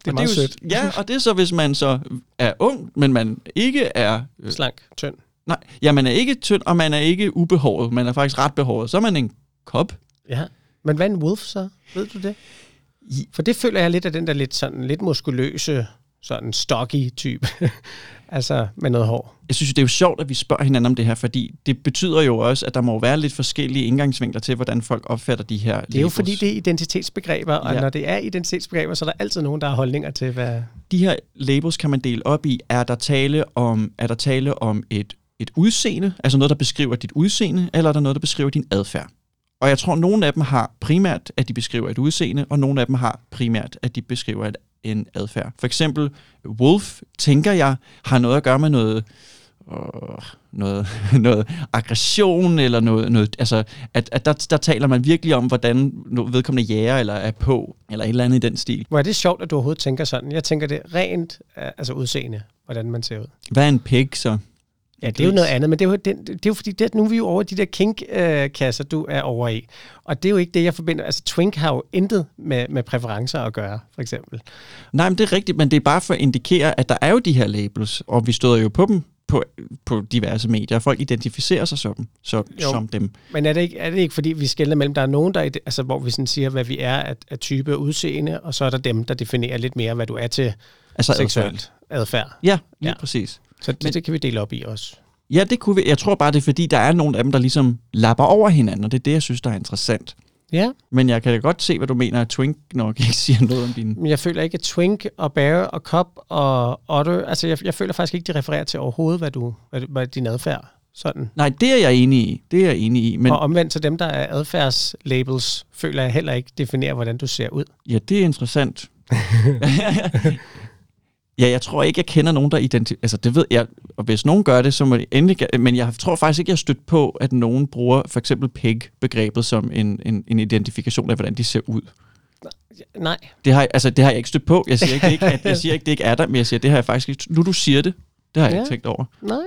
Det er og meget det er jo, sødt. Ja, og det er så, hvis man så er ung, men man ikke er... Øh, Slank, tynd. Nej, ja, man er ikke tynd, og man er ikke ubehåret. Man er faktisk ret behåret. Så er man en kop. Ja, men hvad er en wolf så? Ved du det? For det føler jeg lidt af den der lidt, sådan, lidt muskuløse, sådan stocky type. altså med noget hår. Jeg synes det er jo sjovt, at vi spørger hinanden om det her, fordi det betyder jo også, at der må være lidt forskellige indgangsvinkler til, hvordan folk opfatter de her Det er jo fordi, det er identitetsbegreber, og ja. når det er identitetsbegreber, så er der altid nogen, der har holdninger til, hvad... De her labels kan man dele op i. Er der tale om, er der tale om et et udseende, altså noget, der beskriver dit udseende, eller er der noget, der beskriver din adfærd? Og jeg tror, at nogle af dem har primært, at de beskriver et udseende, og nogle af dem har primært, at de beskriver et, en adfærd. For eksempel Wolf, tænker jeg, har noget at gøre med noget øh, noget, noget aggression, eller noget, noget altså, at, at der, der taler man virkelig om, hvordan vedkommende jæger eller er på, eller et eller andet i den stil. Hvor er det sjovt, at du overhovedet tænker sådan. Jeg tænker det rent øh, altså udseende, hvordan man ser ud. Hvad er en pig så? Ja, det er jo noget andet, men det er jo, det, det er jo fordi, det, nu er vi jo over de der kink-kasser, du er over i. Og det er jo ikke det, jeg forbinder. Altså, Twink har jo intet med, med præferencer at gøre, for eksempel. Nej, men det er rigtigt, men det er bare for at indikere, at der er jo de her labels, og vi støder jo på dem på, på diverse medier. Folk identificerer sig som, så, som dem. Men er det, ikke, er det ikke, fordi vi skiller mellem, der er nogen, der, altså, hvor vi sådan siger, hvad vi er af, af type udseende, og så er der dem, der definerer lidt mere, hvad du er til altså seksuelt adfærd. Ja, lige ja. præcis. Så det, Men, det kan vi dele op i også. Ja, det kunne vi. Jeg tror bare, det er fordi, der er nogle af dem, der ligesom lapper over hinanden, og det er det, jeg synes, der er interessant. Ja. Men jeg kan da godt se, hvad du mener, at Twink nok ikke siger noget om din... Jeg føler ikke, at Twink og Bear og Cop og Otter, altså jeg, jeg føler faktisk ikke, de refererer til overhovedet, hvad, du, hvad, hvad din adfærd sådan. Nej, det er jeg enig i. Det er jeg enig i. Men... Og omvendt til dem, der er adfærdslabels, føler jeg heller ikke definerer, hvordan du ser ud. Ja, det er interessant. Ja, jeg tror ikke, jeg kender nogen, der identificerer... Altså, det ved jeg, og hvis nogen gør det, så må det endelig... Men jeg tror faktisk ikke, jeg har stødt på, at nogen bruger for eksempel PEG-begrebet som en, en, en identifikation af, hvordan de ser ud. Nej. Det har, altså, det har jeg ikke stødt på. Jeg siger ikke, det ikke, at, jeg siger ikke, det ikke er der, men jeg siger, det har jeg faktisk ikke... Nu du siger det, det har jeg ja. ikke tænkt over. Nej,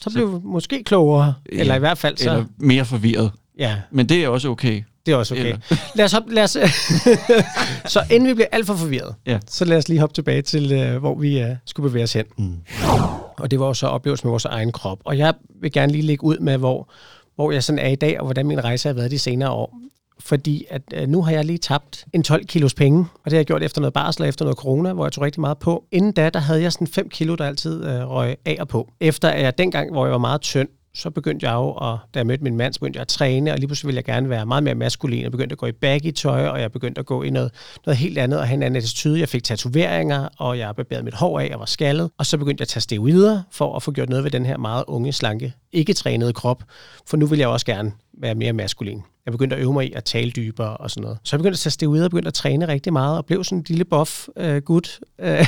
så bliver vi måske klogere, ja, eller i hvert fald så... Eller mere forvirret. Ja. Men det er også okay. Det er også okay. lad os, hoppe, lad os så inden vi bliver alt for forvirret, ja. så lad os lige hoppe tilbage til, uh, hvor vi uh, skulle bevæge os hen. Mm. Og det var jo så oplevelsen med vores egen krop. Og jeg vil gerne lige lægge ud med, hvor, hvor jeg sådan er i dag, og hvordan min rejse har været de senere år. Fordi at uh, nu har jeg lige tabt en 12 kilos penge, og det har jeg gjort efter noget barsel og efter noget corona, hvor jeg tog rigtig meget på. Inden da, der havde jeg sådan 5 kilo, der altid uh, røg af og på. Efter at jeg dengang, hvor jeg var meget tynd, så begyndte jeg jo, og da jeg mødte min mand, så begyndte jeg at træne, og lige pludselig ville jeg gerne være meget mere maskulin. Jeg begyndte at gå i baggy tøj, og jeg begyndte at gå i noget, noget helt andet, og have en anden attitude. Jeg fik tatoveringer, og jeg barberede mit hår af, og var skaldet. Og så begyndte jeg at tage steroider for at få gjort noget ved den her meget unge, slanke, ikke trænede krop. For nu vil jeg også gerne være mere maskulin. Jeg begyndte at øve mig i at tale dybere og sådan noget. Så jeg begyndte at tage steroider og begyndte at træne rigtig meget, og blev sådan en lille buff uh, gut uh, med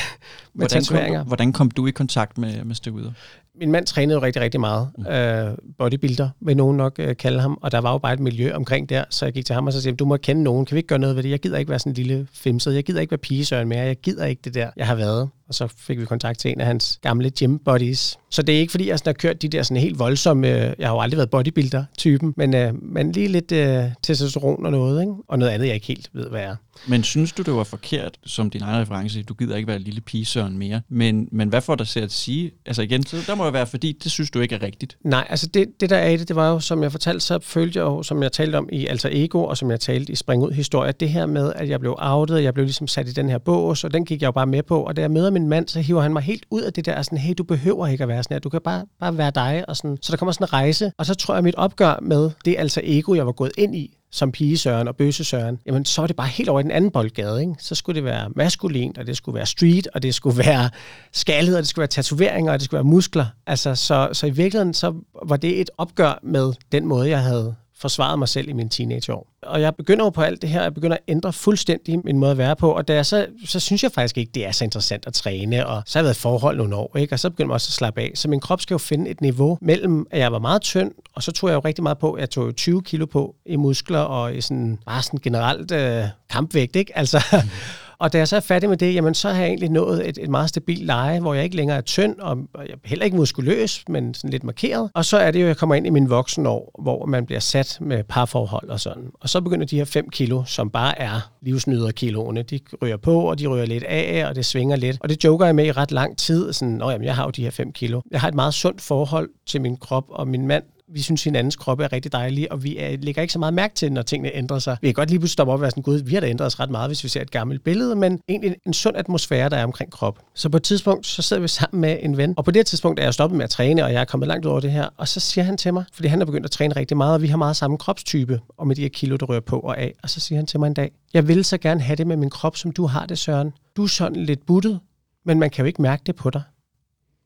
hvordan tatoveringer. Kom, hvordan kom du i kontakt med, med steroider? Min mand trænede jo rigtig, rigtig meget. Mm. Øh, bodybuilder, vil nogen nok øh, kalde ham. Og der var jo bare et miljø omkring der, så jeg gik til ham og så sagde, du må kende nogen. Kan vi ikke gøre noget ved det? Jeg gider ikke være sådan en lille femset. Jeg gider ikke være pigesøren mere. Jeg gider ikke det der, jeg har været. Og så fik vi kontakt til en af hans gamle gym buddies. Så det er ikke, fordi jeg sådan har kørt de der sådan helt voldsomme... Øh, jeg har jo aldrig været bodybuilder-typen, men, øh, men lige lidt øh, testosteron og noget, ikke? Og noget andet, jeg ikke helt ved, hvad er. Men synes du, det var forkert, som din egen reference, du gider ikke være lille pigesøren mere, men, men hvad får dig til at sige? Altså igen, så der må jo være, fordi det synes du ikke er rigtigt. Nej, altså det, det der er i det, det var jo, som jeg fortalte, så følte jeg jo, som jeg talte om i Alter Ego, og som jeg talte i Spring Ud Historie, det her med, at jeg blev outet, jeg blev ligesom sat i den her bås, og den gik jeg jo bare med på, og da jeg møder min mand, så hiver han mig helt ud af det der, sådan, hey, du behøver ikke at være sådan her, du kan bare, bare være dig, og sådan. Så der kommer sådan en rejse, og så tror jeg, at mit opgør med det Alter Ego, jeg var gået ind i, som pigesøren og bøsesøren, jamen så var det bare helt over i den anden boldgade. Ikke? Så skulle det være maskulint, og det skulle være street, og det skulle være skaldet, og det skulle være tatoveringer, og det skulle være muskler. Altså, så, så i virkeligheden så var det et opgør med den måde, jeg havde forsvaret mig selv i mine teenageår. Og jeg begynder jo på alt det her, jeg begynder at ændre fuldstændig min måde at være på, og der, så, så synes jeg faktisk ikke, det er så interessant at træne, og så har jeg været i forhold nogle år, ikke? og så begynder jeg også at slappe af. Så min krop skal jo finde et niveau mellem, at jeg var meget tynd, og så tog jeg jo rigtig meget på, jeg tog 20 kilo på i muskler, og i sådan, bare sådan generelt øh, kampvægt, ikke? Altså, mm. Og da jeg så er færdig med det, jamen, så har jeg egentlig nået et, et meget stabilt leje, hvor jeg ikke længere er tynd, og jeg er heller ikke muskuløs, men sådan lidt markeret. Og så er det jo, at jeg kommer ind i min voksenår, hvor man bliver sat med parforhold og sådan. Og så begynder de her 5 kilo, som bare er livsnyderkiloene, de ryger på, og de ryger lidt af, og det svinger lidt. Og det joker jeg med i ret lang tid. Sådan, Nå, jamen, jeg har jo de her 5 kilo. Jeg har et meget sundt forhold til min krop, og min mand vi synes, hinandens kroppe er rigtig dejlige, og vi er, lægger ikke så meget mærke til, når tingene ændrer sig. Vi kan godt lige pludselig stoppe op og være sådan, gud, vi har da ændret os ret meget, hvis vi ser et gammelt billede, men egentlig en sund atmosfære, der er omkring krop. Så på et tidspunkt, så sidder vi sammen med en ven, og på det tidspunkt er jeg stoppet med at træne, og jeg er kommet langt ud over det her, og så siger han til mig, fordi han er begyndt at træne rigtig meget, og vi har meget samme kropstype, og med de her kilo, der rører på og af, og så siger han til mig en dag, jeg vil så gerne have det med min krop, som du har det, Søren. Du er sådan lidt buttet, men man kan jo ikke mærke det på dig.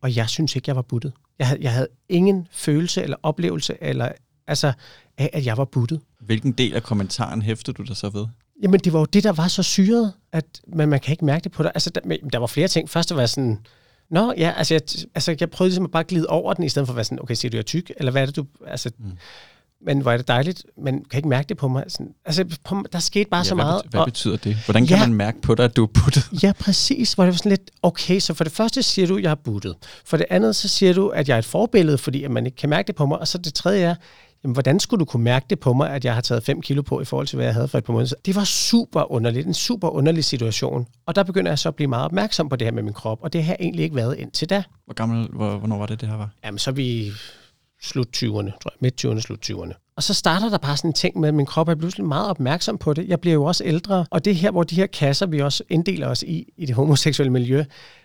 Og jeg synes ikke, jeg var buttet. Jeg havde, jeg havde ingen følelse eller oplevelse eller altså, af, at jeg var buttet. Hvilken del af kommentaren hæftede du dig så ved? Jamen, det var jo det, der var så syret, at man, man kan ikke mærke det på dig. Altså, der, der var flere ting. Først var jeg sådan, Nå, ja, altså jeg, altså jeg prøvede ligesom at bare glide over den, i stedet for at være sådan, okay, siger du, jeg er tyk, eller hvad er det, du... Altså, mm. Men hvor er det dejligt, man kan ikke mærke det på mig. Sådan, altså, på, der skete bare ja, så hvad meget. Hvad betyder det? Hvordan kan ja, man mærke på dig, at du er buttet? Ja, præcis. Hvor det var sådan lidt, okay, så for det første siger du, at jeg er buttet. For det andet, så siger du, at jeg er et forbillede, fordi at man ikke kan mærke det på mig. Og så det tredje er, jamen, hvordan skulle du kunne mærke det på mig, at jeg har taget 5 kilo på i forhold til, hvad jeg havde for et par måneder? Det var super underligt, en super underlig situation. Og der begynder jeg så at blive meget opmærksom på det her med min krop, og det har egentlig ikke været indtil da. Hvor gammel, hvor, hvornår var det, det her var? Jamen, så er vi slut 20'erne, tror jeg. Midt 20'erne, slut 20'erne. Og så starter der bare sådan en ting med, at min krop er pludselig meget opmærksom på det. Jeg bliver jo også ældre, og det her, hvor de her kasser, vi også inddeler os i, i det homoseksuelle miljø,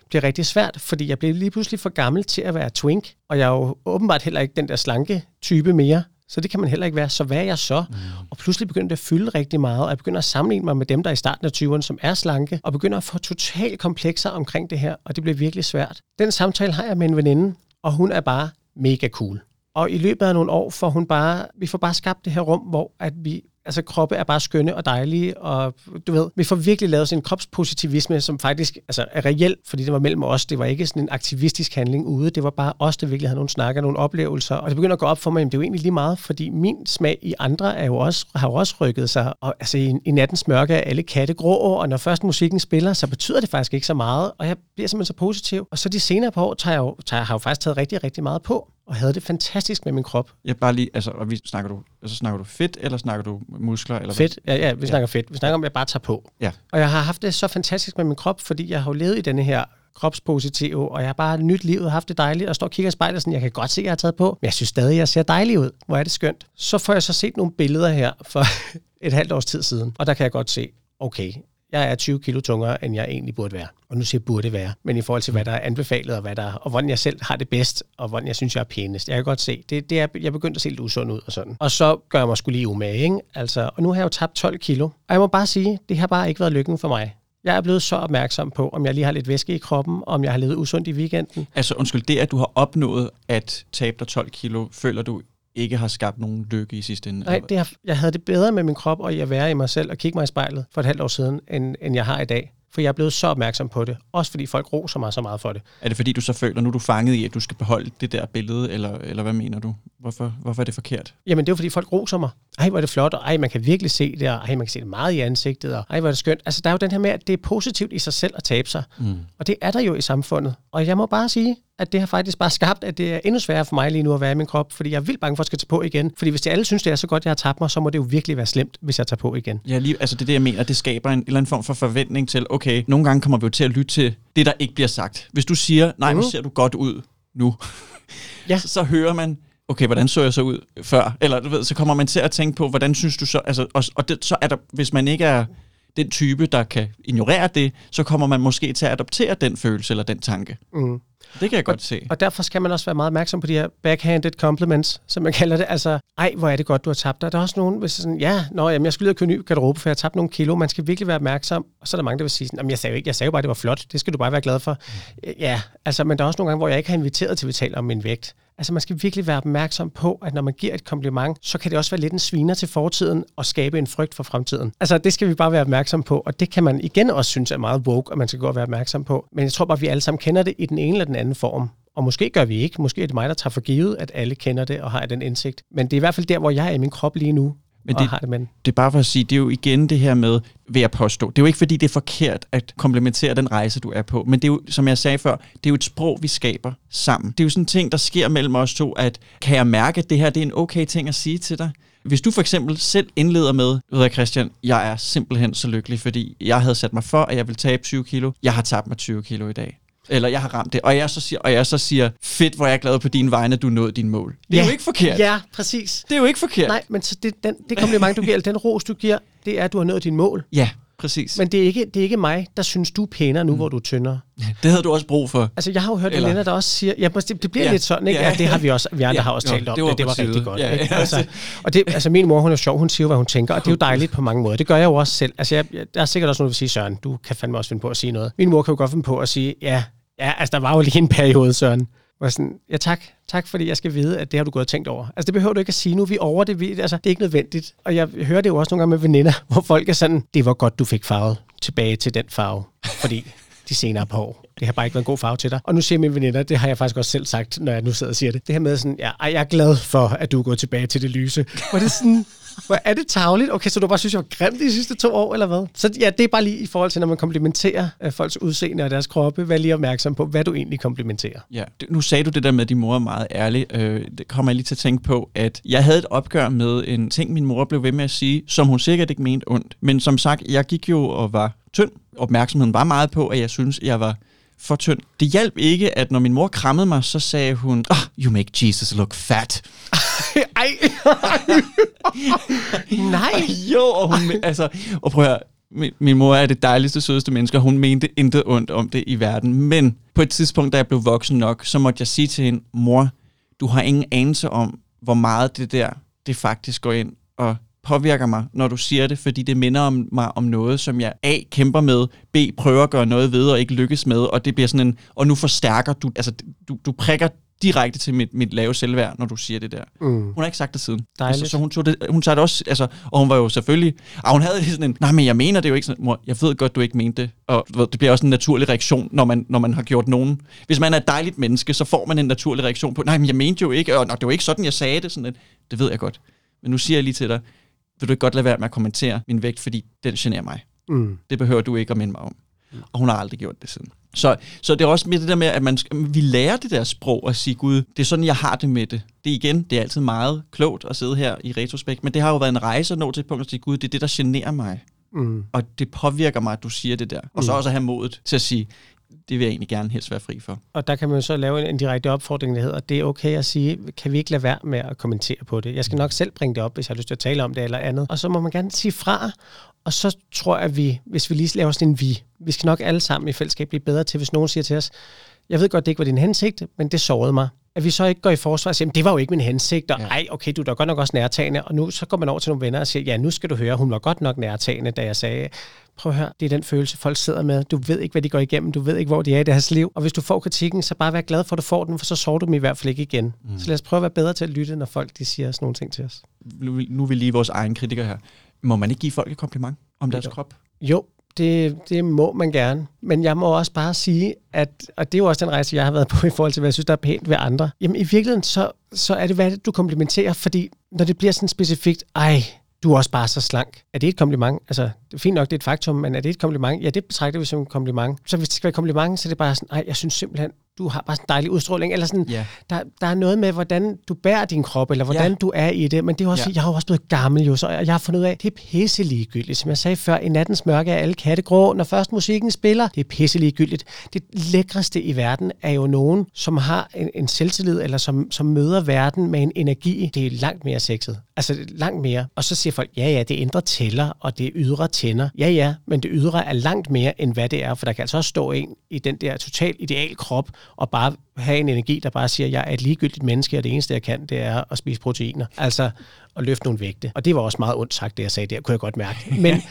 bliver rigtig svært, fordi jeg bliver lige pludselig for gammel til at være twink, og jeg er jo åbenbart heller ikke den der slanke type mere. Så det kan man heller ikke være. Så hvad er jeg så? Mm. Og pludselig begynder det at fylde rigtig meget, og jeg begynder at sammenligne mig med dem, der er i starten af 20'erne, som er slanke, og begynder at få totalt komplekser omkring det her, og det bliver virkelig svært. Den samtale har jeg med en veninde, og hun er bare mega cool. Og i løbet af nogle år får hun bare, vi får bare skabt det her rum, hvor at vi altså kroppe er bare skønne og dejlige, og du ved, vi får virkelig lavet sådan en kropspositivisme, som faktisk altså, er reelt, fordi det var mellem os. Det var ikke sådan en aktivistisk handling ude, det var bare os, der virkelig havde nogle snakker, nogle oplevelser, og det begynder at gå op for mig, at det er jo egentlig lige meget, fordi min smag i andre er jo også, har jo også rykket sig, og altså i, i nattens mørke er alle katte grå, og når først musikken spiller, så betyder det faktisk ikke så meget, og jeg bliver simpelthen så positiv. Og så de senere par år tager jeg jo, tager, har jeg jo faktisk taget rigtig, rigtig meget på og havde det fantastisk med min krop. Jeg bare lige, altså, og vi snakker du, altså, snakker du fedt, eller snakker du muskler? Eller fedt, ja, ja, vi snakker ja. fedt. Vi snakker om, at jeg bare tager på. Ja. Og jeg har haft det så fantastisk med min krop, fordi jeg har jo levet i denne her kropspositive, og jeg har bare nyt livet, haft det dejligt, og står og kigger i spejlet, sådan, jeg kan godt se, at jeg har taget på, men jeg synes stadig, at jeg ser dejlig ud. Hvor er det skønt. Så får jeg så set nogle billeder her for et halvt års tid siden, og der kan jeg godt se, okay, jeg er 20 kilo tungere, end jeg egentlig burde være. Og nu siger jeg burde være. Men i forhold til, hvad der er anbefalet, og, hvad der, og hvordan jeg selv har det bedst, og hvordan jeg synes, jeg er pænest. Jeg kan godt se, det, det er, jeg er begyndt at se lidt usund ud og sådan. Og så gør jeg mig skulle lige umage, ikke? Altså, og nu har jeg jo tabt 12 kilo. Og jeg må bare sige, det har bare ikke været lykken for mig. Jeg er blevet så opmærksom på, om jeg lige har lidt væske i kroppen, om jeg har levet usundt i weekenden. Altså undskyld, det at du har opnået at tabe dig 12 kilo, føler du ikke har skabt nogen lykke i sidste ende? Nej, det har, jeg havde det bedre med min krop og at være i mig selv og kigge mig i spejlet for et halvt år siden, end, end jeg har i dag. For jeg er blevet så opmærksom på det. Også fordi folk roser mig så meget for det. Er det fordi, du så føler, nu er du fanget i, at du skal beholde det der billede, eller, eller hvad mener du? Hvorfor, hvorfor er det forkert? Jamen det er fordi, folk roser mig. Ej, hvor er det flot, og ej, man kan virkelig se det, og ej, man kan se det meget i ansigtet, og ej, hvor er det skønt. Altså, der er jo den her med, at det er positivt i sig selv at tabe sig. Mm. Og det er der jo i samfundet. Og jeg må bare sige, at det har faktisk bare skabt, at det er endnu sværere for mig lige nu at være i min krop, fordi jeg er vildt bange for at skal tage på igen. Fordi hvis de alle synes, det er så godt, jeg har tabt mig, så må det jo virkelig være slemt, hvis jeg tager på igen. Ja, lige, altså det er det, jeg mener. Det skaber en, en eller anden form for forventning til, okay, nogle gange kommer vi jo til at lytte til det, der ikke bliver sagt. Hvis du siger, nej, mm. nu ser du godt ud nu, ja. så, så hører man, okay, hvordan så jeg så ud før? Eller du ved, så kommer man til at tænke på, hvordan synes du så, altså, og, og det, så er der, hvis man ikke er den type, der kan ignorere det, så kommer man måske til at adoptere den følelse eller den tanke. Mm. Det kan jeg godt og, se. Og derfor skal man også være meget opmærksom på de her backhanded compliments, som man kalder det. Altså, ej, hvor er det godt, du har tabt dig. Der er også nogen, hvis sådan, ja, nå, jamen, jeg skulle lige have købe ny garderobe, for jeg har tabt nogle kilo. Man skal virkelig være opmærksom. Og så er der mange, der vil sige, sådan, jeg sagde jo ikke, jeg sagde jo bare, det var flot. Det skal du bare være glad for. Ja, altså, men der er også nogle gange, hvor jeg ikke har inviteret til, at vi taler om min vægt. Altså man skal virkelig være opmærksom på, at når man giver et kompliment, så kan det også være lidt en sviner til fortiden og skabe en frygt for fremtiden. Altså det skal vi bare være opmærksom på, og det kan man igen også synes er meget woke, at man skal gå og være opmærksom på. Men jeg tror bare, at vi alle sammen kender det i den ene eller den anden form. Og måske gør vi ikke. Måske er det mig, der tager for givet, at alle kender det og har den indsigt. Men det er i hvert fald der, hvor jeg er i min krop lige nu. Men det, har det, er bare for at sige, det er jo igen det her med, vil jeg påstå. Det er jo ikke, fordi det er forkert at komplementere den rejse, du er på. Men det er jo, som jeg sagde før, det er jo et sprog, vi skaber sammen. Det er jo sådan en ting, der sker mellem os to, at kan jeg mærke, at det her det er en okay ting at sige til dig? Hvis du for eksempel selv indleder med, ved jeg Christian, jeg er simpelthen så lykkelig, fordi jeg havde sat mig for, at jeg vil tabe 20 kilo. Jeg har tabt mig 20 kilo i dag. Eller jeg har ramt det. Og jeg så siger, og jeg så siger fedt, hvor jeg er glad på din vegne, at du nåede din mål. Det er ja. jo ikke forkert. Ja, præcis. Det er jo ikke forkert. Nej, men så det, den, det kompliment, du giver, eller den ros, du giver, det er, at du har nået din mål. Ja, præcis. Men det er ikke, det er ikke mig, der synes, du er pænere nu, mm. hvor du er tyndere. Det havde du også brug for. Altså, jeg har jo hørt Eller... der også siger, ja, det, det bliver ja. lidt sådan, ikke? Ja. ja. det har vi også, vi andre ja. har også talt om, det var, det, det var rigtig godt. Ja, ja. Ikke? Altså, og det, altså, min mor, hun er sjov, hun siger, hvad hun tænker, og det er jo dejligt på mange måder. Det gør jeg jo også selv. Altså, jeg, der er sikkert også noget, der vil sige, Søren, du kan fandme også finde på at sige noget. Min mor kan jo godt finde på at sige, ja, Ja, altså der var jo lige en periode, Søren. Var sådan, ja tak, tak fordi jeg skal vide, at det har du gået og tænkt over. Altså det behøver du ikke at sige nu, vi er over det, vi, altså det er ikke nødvendigt. Og jeg hører det jo også nogle gange med veninder, hvor folk er sådan, det var godt, du fik farvet tilbage til den farve, fordi de senere par år. Det har bare ikke været en god farve til dig. Og nu siger mine veninder, det har jeg faktisk også selv sagt, når jeg nu sidder og siger det. Det her med sådan, ja, ej, jeg er glad for, at du er gået tilbage til det lyse. Hvor det sådan, hvor er det tavligt? Okay, så du bare synes, jeg var grim de sidste to år, eller hvad? Så ja, det er bare lige i forhold til, når man komplimenterer øh, folks udseende og deres kroppe. Vær lige opmærksom på, hvad du egentlig komplimenterer. Ja, nu sagde du det der med, at din mor er meget ærlig. Øh, det kommer jeg lige til at tænke på, at jeg havde et opgør med en ting, min mor blev ved med at sige, som hun sikkert ikke mente ondt. Men som sagt, jeg gik jo og var tynd. Opmærksomheden var meget på, at jeg synes, jeg var for tynd. Det hjalp ikke, at når min mor krammede mig, så sagde hun, oh, you make Jesus look fat. Ej, nej. jo, og hun, altså, og prøv at høre, min, min mor er det dejligste, sødeste menneske, og hun mente intet ondt om det i verden. Men på et tidspunkt, da jeg blev voksen nok, så måtte jeg sige til hende, mor, du har ingen anelse om, hvor meget det der, det faktisk går ind og påvirker mig, når du siger det, fordi det minder om mig om noget, som jeg A. kæmper med, B. prøver at gøre noget ved og ikke lykkes med, og det bliver sådan en, og nu forstærker du, altså du, du prikker direkte til mit, mit lave selvværd, når du siger det der. Mm. Hun har ikke sagt det siden. Altså, så hun, tog det, hun sagde det også, altså, og hun var jo selvfølgelig, og hun havde sådan en, nej, men jeg mener det jo ikke sådan, mor, jeg ved godt, du ikke mente det. Og det bliver også en naturlig reaktion, når man, når man har gjort nogen. Hvis man er et dejligt menneske, så får man en naturlig reaktion på, nej, men jeg mente jo ikke, og det var ikke sådan, jeg sagde det. Sådan et, det ved jeg godt. Men nu siger jeg lige til dig, vil du ikke godt lade være med at kommentere min vægt, fordi den generer mig. Mm. Det behøver du ikke at minde mig om. Mm. Og hun har aldrig gjort det siden. Så, så det er også med det der med, at man, vi lærer det der sprog og sige, Gud, det er sådan, jeg har det med det. Det er igen, det er altid meget klogt at sidde her i retrospekt, men det har jo været en rejse at nå til et punkt at sige, Gud, det er det, der generer mig. Mm. Og det påvirker mig, at du siger det der. Og mm. så også at have modet til at sige, det vil jeg egentlig gerne helst være fri for. Og der kan man så lave en, direkte opfordring, der hedder, det er okay at sige, kan vi ikke lade være med at kommentere på det? Jeg skal nok selv bringe det op, hvis jeg har lyst til at tale om det eller andet. Og så må man gerne sige fra, og så tror jeg, at vi, hvis vi lige laver sådan en vi, vi skal nok alle sammen i fællesskab blive bedre til, hvis nogen siger til os, jeg ved godt, det ikke var din hensigt, men det sårede mig at vi så ikke går i forsvar og siger, det var jo ikke min hensigt, og ja. ej, okay, du er da godt nok også nærtagende, og nu så går man over til nogle venner og siger, ja, nu skal du høre, hun var godt nok nærtagende, da jeg sagde, prøv at høre, det er den følelse, folk sidder med. Du ved ikke, hvad de går igennem. Du ved ikke, hvor de er i deres liv. Og hvis du får kritikken, så bare vær glad for, at du får den, for så sover du dem i hvert fald ikke igen. Mm. Så lad os prøve at være bedre til at lytte, når folk de siger sådan nogle ting til os. Nu, nu er vi lige vores egen kritiker her. Må man ikke give folk et kompliment om deres jo. krop? Jo, det, det må man gerne. Men jeg må også bare sige, at, og det er jo også den rejse, jeg har været på i forhold til, hvad jeg synes, der er pænt ved andre. Jamen i virkeligheden, så, så er det, hvad du komplimenterer, fordi når det bliver sådan specifikt, ej, du er også bare så slank. Er det et kompliment? Altså, det er fint nok, det er et faktum, men er det et kompliment? Ja, det betragter vi som et kompliment. Så hvis det skal være et kompliment, så er det bare sådan, ej, jeg synes simpelthen, du har bare sådan en dejlig udstråling, eller sådan, yeah. der, der er noget med, hvordan du bærer din krop, eller hvordan yeah. du er i det, men det er også, yeah. jeg har jo også blevet gammel jo, så jeg har fundet ud af, det er pisse ligegyldigt. Som jeg sagde før, i nattens mørke er alle katte grå, når først musikken spiller, det er pisse ligegyldigt. Det lækreste i verden er jo nogen, som har en, en selvtillid, eller som, som møder verden med en energi, det er langt mere sexet. Altså langt mere. Og så siger folk, ja ja, det indre tæller, og det ydre tænder. Ja ja, men det ydre er langt mere, end hvad det er, for der kan altså også stå en i den der total ideal krop, og bare have en energi, der bare siger, at jeg er et ligegyldigt menneske, og det eneste, jeg kan, det er at spise proteiner. Altså at løfte nogle vægte. Og det var også meget ondt sagt, det jeg sagde der, kunne jeg godt mærke. Men,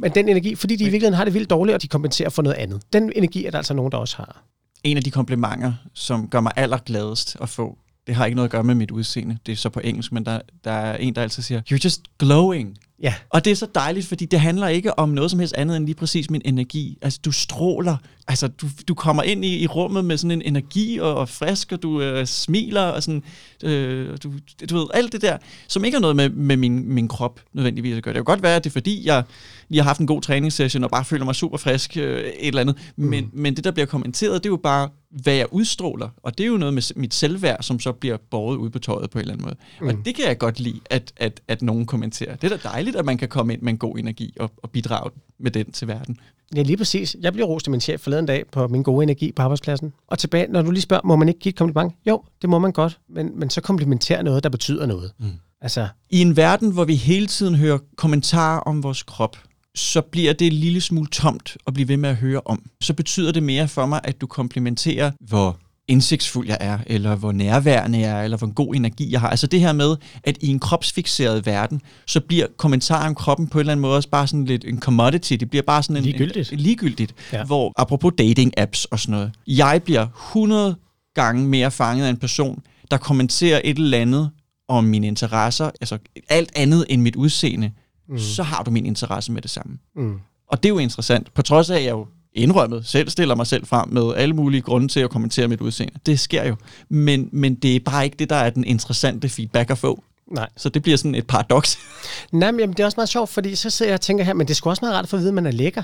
men den energi, fordi de i virkeligheden har det vildt dårligt, og de kompenserer for noget andet. Den energi er der altså nogen, der også har. En af de komplimenter, som gør mig allergladest at få, det har ikke noget at gøre med mit udseende. Det er så på engelsk, men der, der er en, der altid siger, you're just glowing. Ja. Og det er så dejligt, fordi det handler ikke om noget som helst andet end lige præcis min energi. Altså, du stråler. Altså, du, du kommer ind i, i rummet med sådan en energi og, og frisk, og du øh, smiler og sådan, øh, du, du ved, alt det der, som ikke har noget med, med min, min krop nødvendigvis at gøre. Det kan godt være, at det er fordi, jeg lige har haft en god træningssession og bare føler mig super frisk, øh, et eller andet. Men, mm. men det, der bliver kommenteret, det er jo bare, hvad jeg udstråler. Og det er jo noget med mit selvværd, som så bliver båret ud på tøjet på en eller anden måde. Mm. Og det kan jeg godt lide, at, at, at nogen kommenterer. Det er da dejligt, at man kan komme ind med en god energi og, og bidrage med den til verden. Ja, lige præcis. Jeg blev rost af min chef forleden dag på min gode energi på arbejdspladsen. Og tilbage, når du lige spørger, må man ikke give et kompliment? Jo, det må man godt, men, men så komplementere noget, der betyder noget. Mm. Altså. I en verden, hvor vi hele tiden hører kommentarer om vores krop, så bliver det en lille smule tomt at blive ved med at høre om. Så betyder det mere for mig, at du komplementerer, hvor indsigtsfuld jeg er, eller hvor nærværende jeg er, eller hvor en god energi jeg har. Altså det her med, at i en kropsfixeret verden, så bliver kommentarer om kroppen på en eller anden måde også bare sådan lidt en commodity. Det bliver bare sådan en... Ligegyldigt. En, ligegyldigt. Ja. Hvor, apropos dating-apps og sådan noget, jeg bliver 100 gange mere fanget af en person, der kommenterer et eller andet om mine interesser, altså alt andet end mit udseende, mm. så har du min interesse med det samme. Mm. Og det er jo interessant, på trods af, at jeg jo indrømmet selv stiller mig selv frem med alle mulige grunde til at kommentere mit udseende. Det sker jo. Men, men det er bare ikke det, der er den interessante feedback at få. Nej. Så det bliver sådan et paradoks. Nej, men jamen, det er også meget sjovt, fordi så sidder jeg og tænker her, men det sgu også meget rart at få at vide, at man er lækker.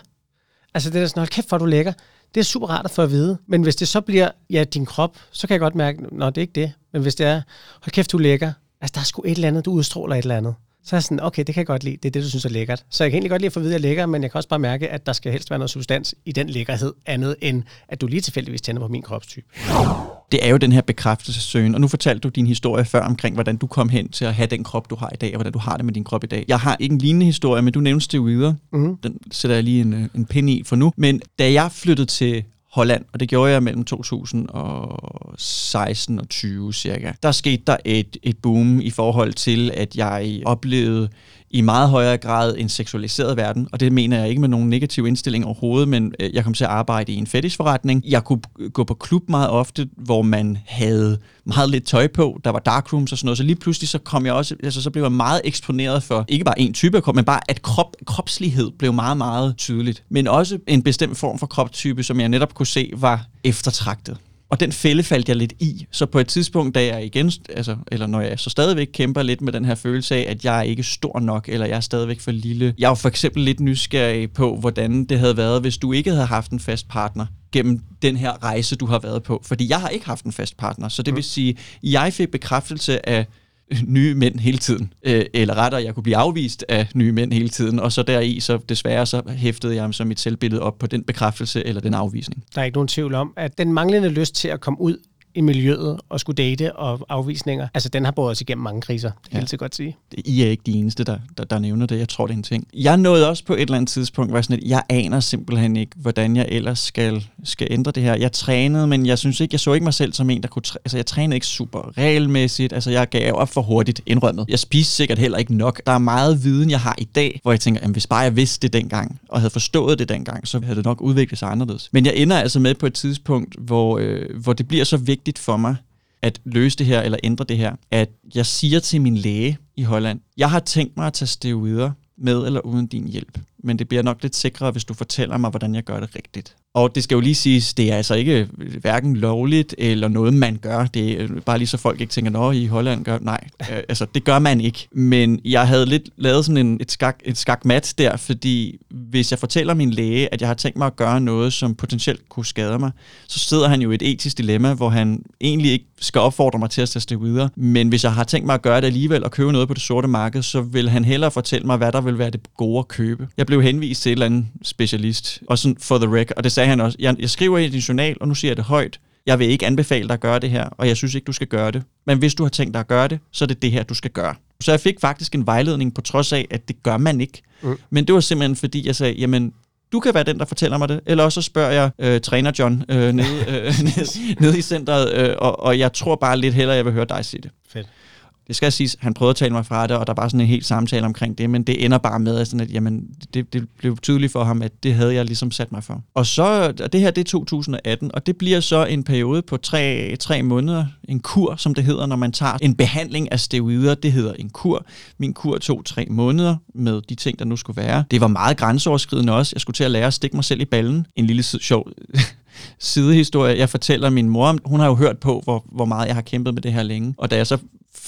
Altså det er sådan, hold kæft, hvor du lækker. Det er super rart at få at vide. Men hvis det så bliver, ja, din krop, så kan jeg godt mærke, nå, det er ikke det. Men hvis det er, hold kæft, du er lækker. Altså der er sgu et eller andet, du udstråler et eller andet. Så er jeg sådan, okay, det kan jeg godt lide. Det er det, du synes er lækkert. Så jeg kan egentlig godt lide at få at vide, at jeg er lækker, men jeg kan også bare mærke, at der skal helst være noget substans i den lækkerhed, andet end at du lige tilfældigvis tænder på min kropstype. Det er jo den her bekræftelsessøgen, og nu fortalte du din historie før omkring, hvordan du kom hen til at have den krop, du har i dag, og hvordan du har det med din krop i dag. Jeg har ikke en lignende historie, men du nævnte steroider. Mm-hmm. Den sætter jeg lige en, øh, en pind i for nu. Men da jeg flyttede til Holland, og det gjorde jeg mellem 2016 og 20 cirka. Der skete der et, et boom i forhold til, at jeg oplevede i meget højere grad en seksualiseret verden, og det mener jeg ikke med nogen negativ indstilling overhovedet, men øh, jeg kom til at arbejde i en fetishforretning. Jeg kunne gå på klub meget ofte, hvor man havde meget lidt tøj på, der var darkrooms og sådan noget, så lige pludselig så kom jeg også, altså så blev jeg meget eksponeret for, ikke bare en type af krop, men bare at krop, kropslighed blev meget, meget tydeligt. Men også en bestemt form for kroptype, som jeg netop kunne se var eftertragtet. Og den fælde faldt jeg lidt i. Så på et tidspunkt, da jeg igen, altså, eller når jeg så stadigvæk kæmper lidt med den her følelse af, at jeg er ikke stor nok, eller jeg er stadigvæk for lille. Jeg er for eksempel lidt nysgerrig på, hvordan det havde været, hvis du ikke havde haft en fast partner gennem den her rejse, du har været på. Fordi jeg har ikke haft en fast partner, så det vil sige, jeg fik bekræftelse af nye mænd hele tiden. Øh, eller rettere, jeg kunne blive afvist af nye mænd hele tiden, og så deri, så desværre, så hæftede jeg så mit selvbillede op på den bekræftelse eller den afvisning. Der er ikke nogen tvivl om, at den manglende lyst til at komme ud i miljøet og skulle date og afvisninger, altså den har båret os igennem mange kriser, det kan Ja. jeg godt sige. I er ikke de eneste, der, der, der nævner det. Jeg tror, det er en ting. Jeg nåede også på et eller andet tidspunkt, hvor jeg sådan, at jeg aner simpelthen ikke, hvordan jeg ellers skal, skal ændre det her. Jeg trænede, men jeg synes ikke, jeg så ikke mig selv som en, der kunne... Træ- altså, jeg trænede ikke super regelmæssigt. Altså, jeg gav op for hurtigt indrømmet. Jeg spiste sikkert heller ikke nok. Der er meget viden, jeg har i dag, hvor jeg tænker, jamen, hvis bare jeg vidste det dengang, og havde forstået det dengang, så havde det nok udviklet sig anderledes. Men jeg ender altså med på et tidspunkt, hvor, øh, hvor det bliver så vigtigt for mig, at løse det her eller ændre det her, at jeg siger til min læge i Holland, jeg har tænkt mig at tage steroider med eller uden din hjælp, men det bliver nok lidt sikrere, hvis du fortæller mig, hvordan jeg gør det rigtigt. Og det skal jo lige siges, det er altså ikke øh, hverken lovligt eller noget, man gør. Det er øh, bare lige så folk ikke tænker, nå, i Holland gør... Nej, øh, altså det gør man ikke. Men jeg havde lidt lavet sådan en, et, skak, et skakmat der, fordi hvis jeg fortæller min læge, at jeg har tænkt mig at gøre noget, som potentielt kunne skade mig, så sidder han jo i et etisk dilemma, hvor han egentlig ikke skal opfordre mig til at tage videre. Men hvis jeg har tænkt mig at gøre det alligevel og købe noget på det sorte marked, så vil han hellere fortælle mig, hvad der vil være det gode at købe. Jeg blev henvist til et eller andet specialist, og sådan for the record, og det sagde han også. Jeg, jeg skriver i din journal, og nu siger jeg det højt. Jeg vil ikke anbefale dig at gøre det her, og jeg synes ikke, du skal gøre det. Men hvis du har tænkt dig at gøre det, så er det det her, du skal gøre. Så jeg fik faktisk en vejledning på trods af, at det gør man ikke. Mm. Men det var simpelthen fordi, jeg sagde, jamen, du kan være den, der fortæller mig det, eller også så spørger jeg øh, træner John øh, nede, øh, nede, nede i centret, øh, og, og jeg tror bare lidt hellere, jeg vil høre dig sige det. Fedt. Det skal siges, han prøvede at tale mig fra det, og der var sådan en helt samtale omkring det, men det ender bare med, at, sådan, at jamen, det, det blev tydeligt for ham, at det havde jeg ligesom sat mig for. Og så, og det her det er 2018, og det bliver så en periode på tre, tre måneder, en kur, som det hedder, når man tager en behandling af steroider, det hedder en kur. Min kur tog tre måneder med de ting, der nu skulle være. Det var meget grænseoverskridende også. Jeg skulle til at lære at stikke mig selv i ballen. En lille sjov sidehistorie, jeg fortæller min mor om. Hun har jo hørt på, hvor, hvor meget jeg har kæmpet med det her længe. Og da jeg så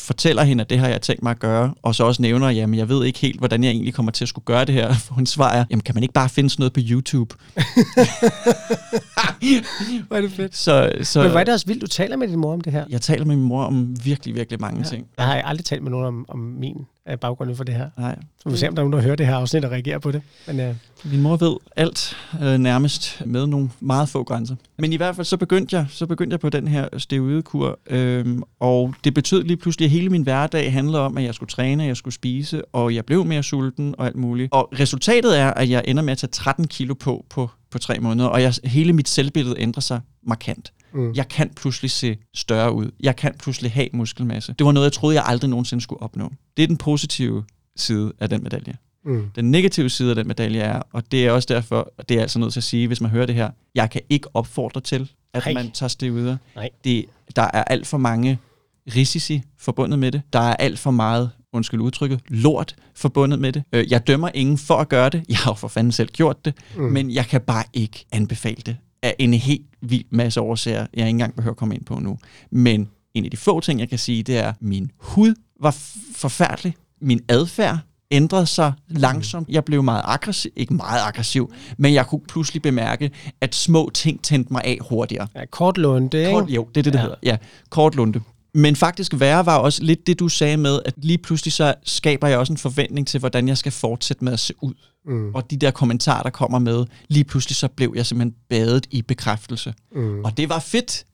fortæller hende, at det har jeg tænkt mig at gøre, og så også nævner, jamen jeg ved ikke helt, hvordan jeg egentlig kommer til at skulle gøre det her. Hun svarer, jamen kan man ikke bare finde sådan noget på YouTube? Hvor er det fedt. Så, så Men er det også vildt, du taler med din mor om det her. jeg taler med min mor om virkelig, virkelig mange ja. ting. Jeg har aldrig talt med nogen om, om min øh, baggrund for det her. Nej. Så vi må se, om der er nogen, der hører det her afsnit og reagerer på det. Men øh, Min mor ved alt øh, nærmest med nogle meget få grænser. Men i hvert fald så begyndte jeg, så begyndte jeg på den her steroidekur, øhm, og det betød lige pludselig, at hele min hverdag handlede om, at jeg skulle træne, jeg skulle spise, og jeg blev mere sulten og alt muligt. Og resultatet er, at jeg ender med at tage 13 kilo på på, på tre måneder, og jeg, hele mit selvbillede ændrer sig markant. Mm. Jeg kan pludselig se større ud. Jeg kan pludselig have muskelmasse. Det var noget, jeg troede, jeg aldrig nogensinde skulle opnå. Det er den positive side af den medalje. Mm. Den negative side af den medalje er, og det er også derfor, og det er altså nødt til at sige, hvis man hører det her, jeg kan ikke opfordre til, at Nej. man tager steroider. Nej. Det, der er alt for mange risici forbundet med det. Der er alt for meget undskyld udtrykket, lort forbundet med det. Øh, jeg dømmer ingen for at gøre det. Jeg har jo for fanden selv gjort det. Mm. Men jeg kan bare ikke anbefale det af en helt vild masse årsager, jeg ikke engang behøver at komme ind på nu. Men en af de få ting, jeg kan sige, det er, at min hud var forfærdelig. Min adfærd ændrede sig langsomt. Jeg blev meget aggressiv, ikke meget aggressiv, men jeg kunne pludselig bemærke, at små ting tændte mig af hurtigere. Ja, kortlunde, ikke? Kort, jo, det er det, det ja. hedder. Ja, kortlunde. Men faktisk værre var også lidt det, du sagde med, at lige pludselig så skaber jeg også en forventning til, hvordan jeg skal fortsætte med at se ud. Mm. Og de der kommentarer, der kommer med, lige pludselig så blev jeg simpelthen badet i bekræftelse. Mm. Og det var fedt,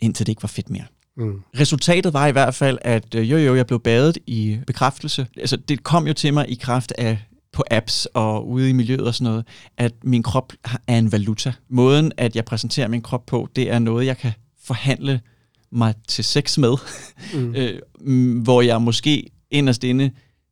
indtil det ikke var fedt mere. Mm. Resultatet var i hvert fald, at øh, jo jo, jeg blev badet i bekræftelse. Altså, det kom jo til mig i kraft af på apps og ude i miljøet og sådan noget, at min krop er en valuta. Måden, at jeg præsenterer min krop på, det er noget, jeg kan forhandle mig til sex med, mm. øh, hvor jeg måske inderst inde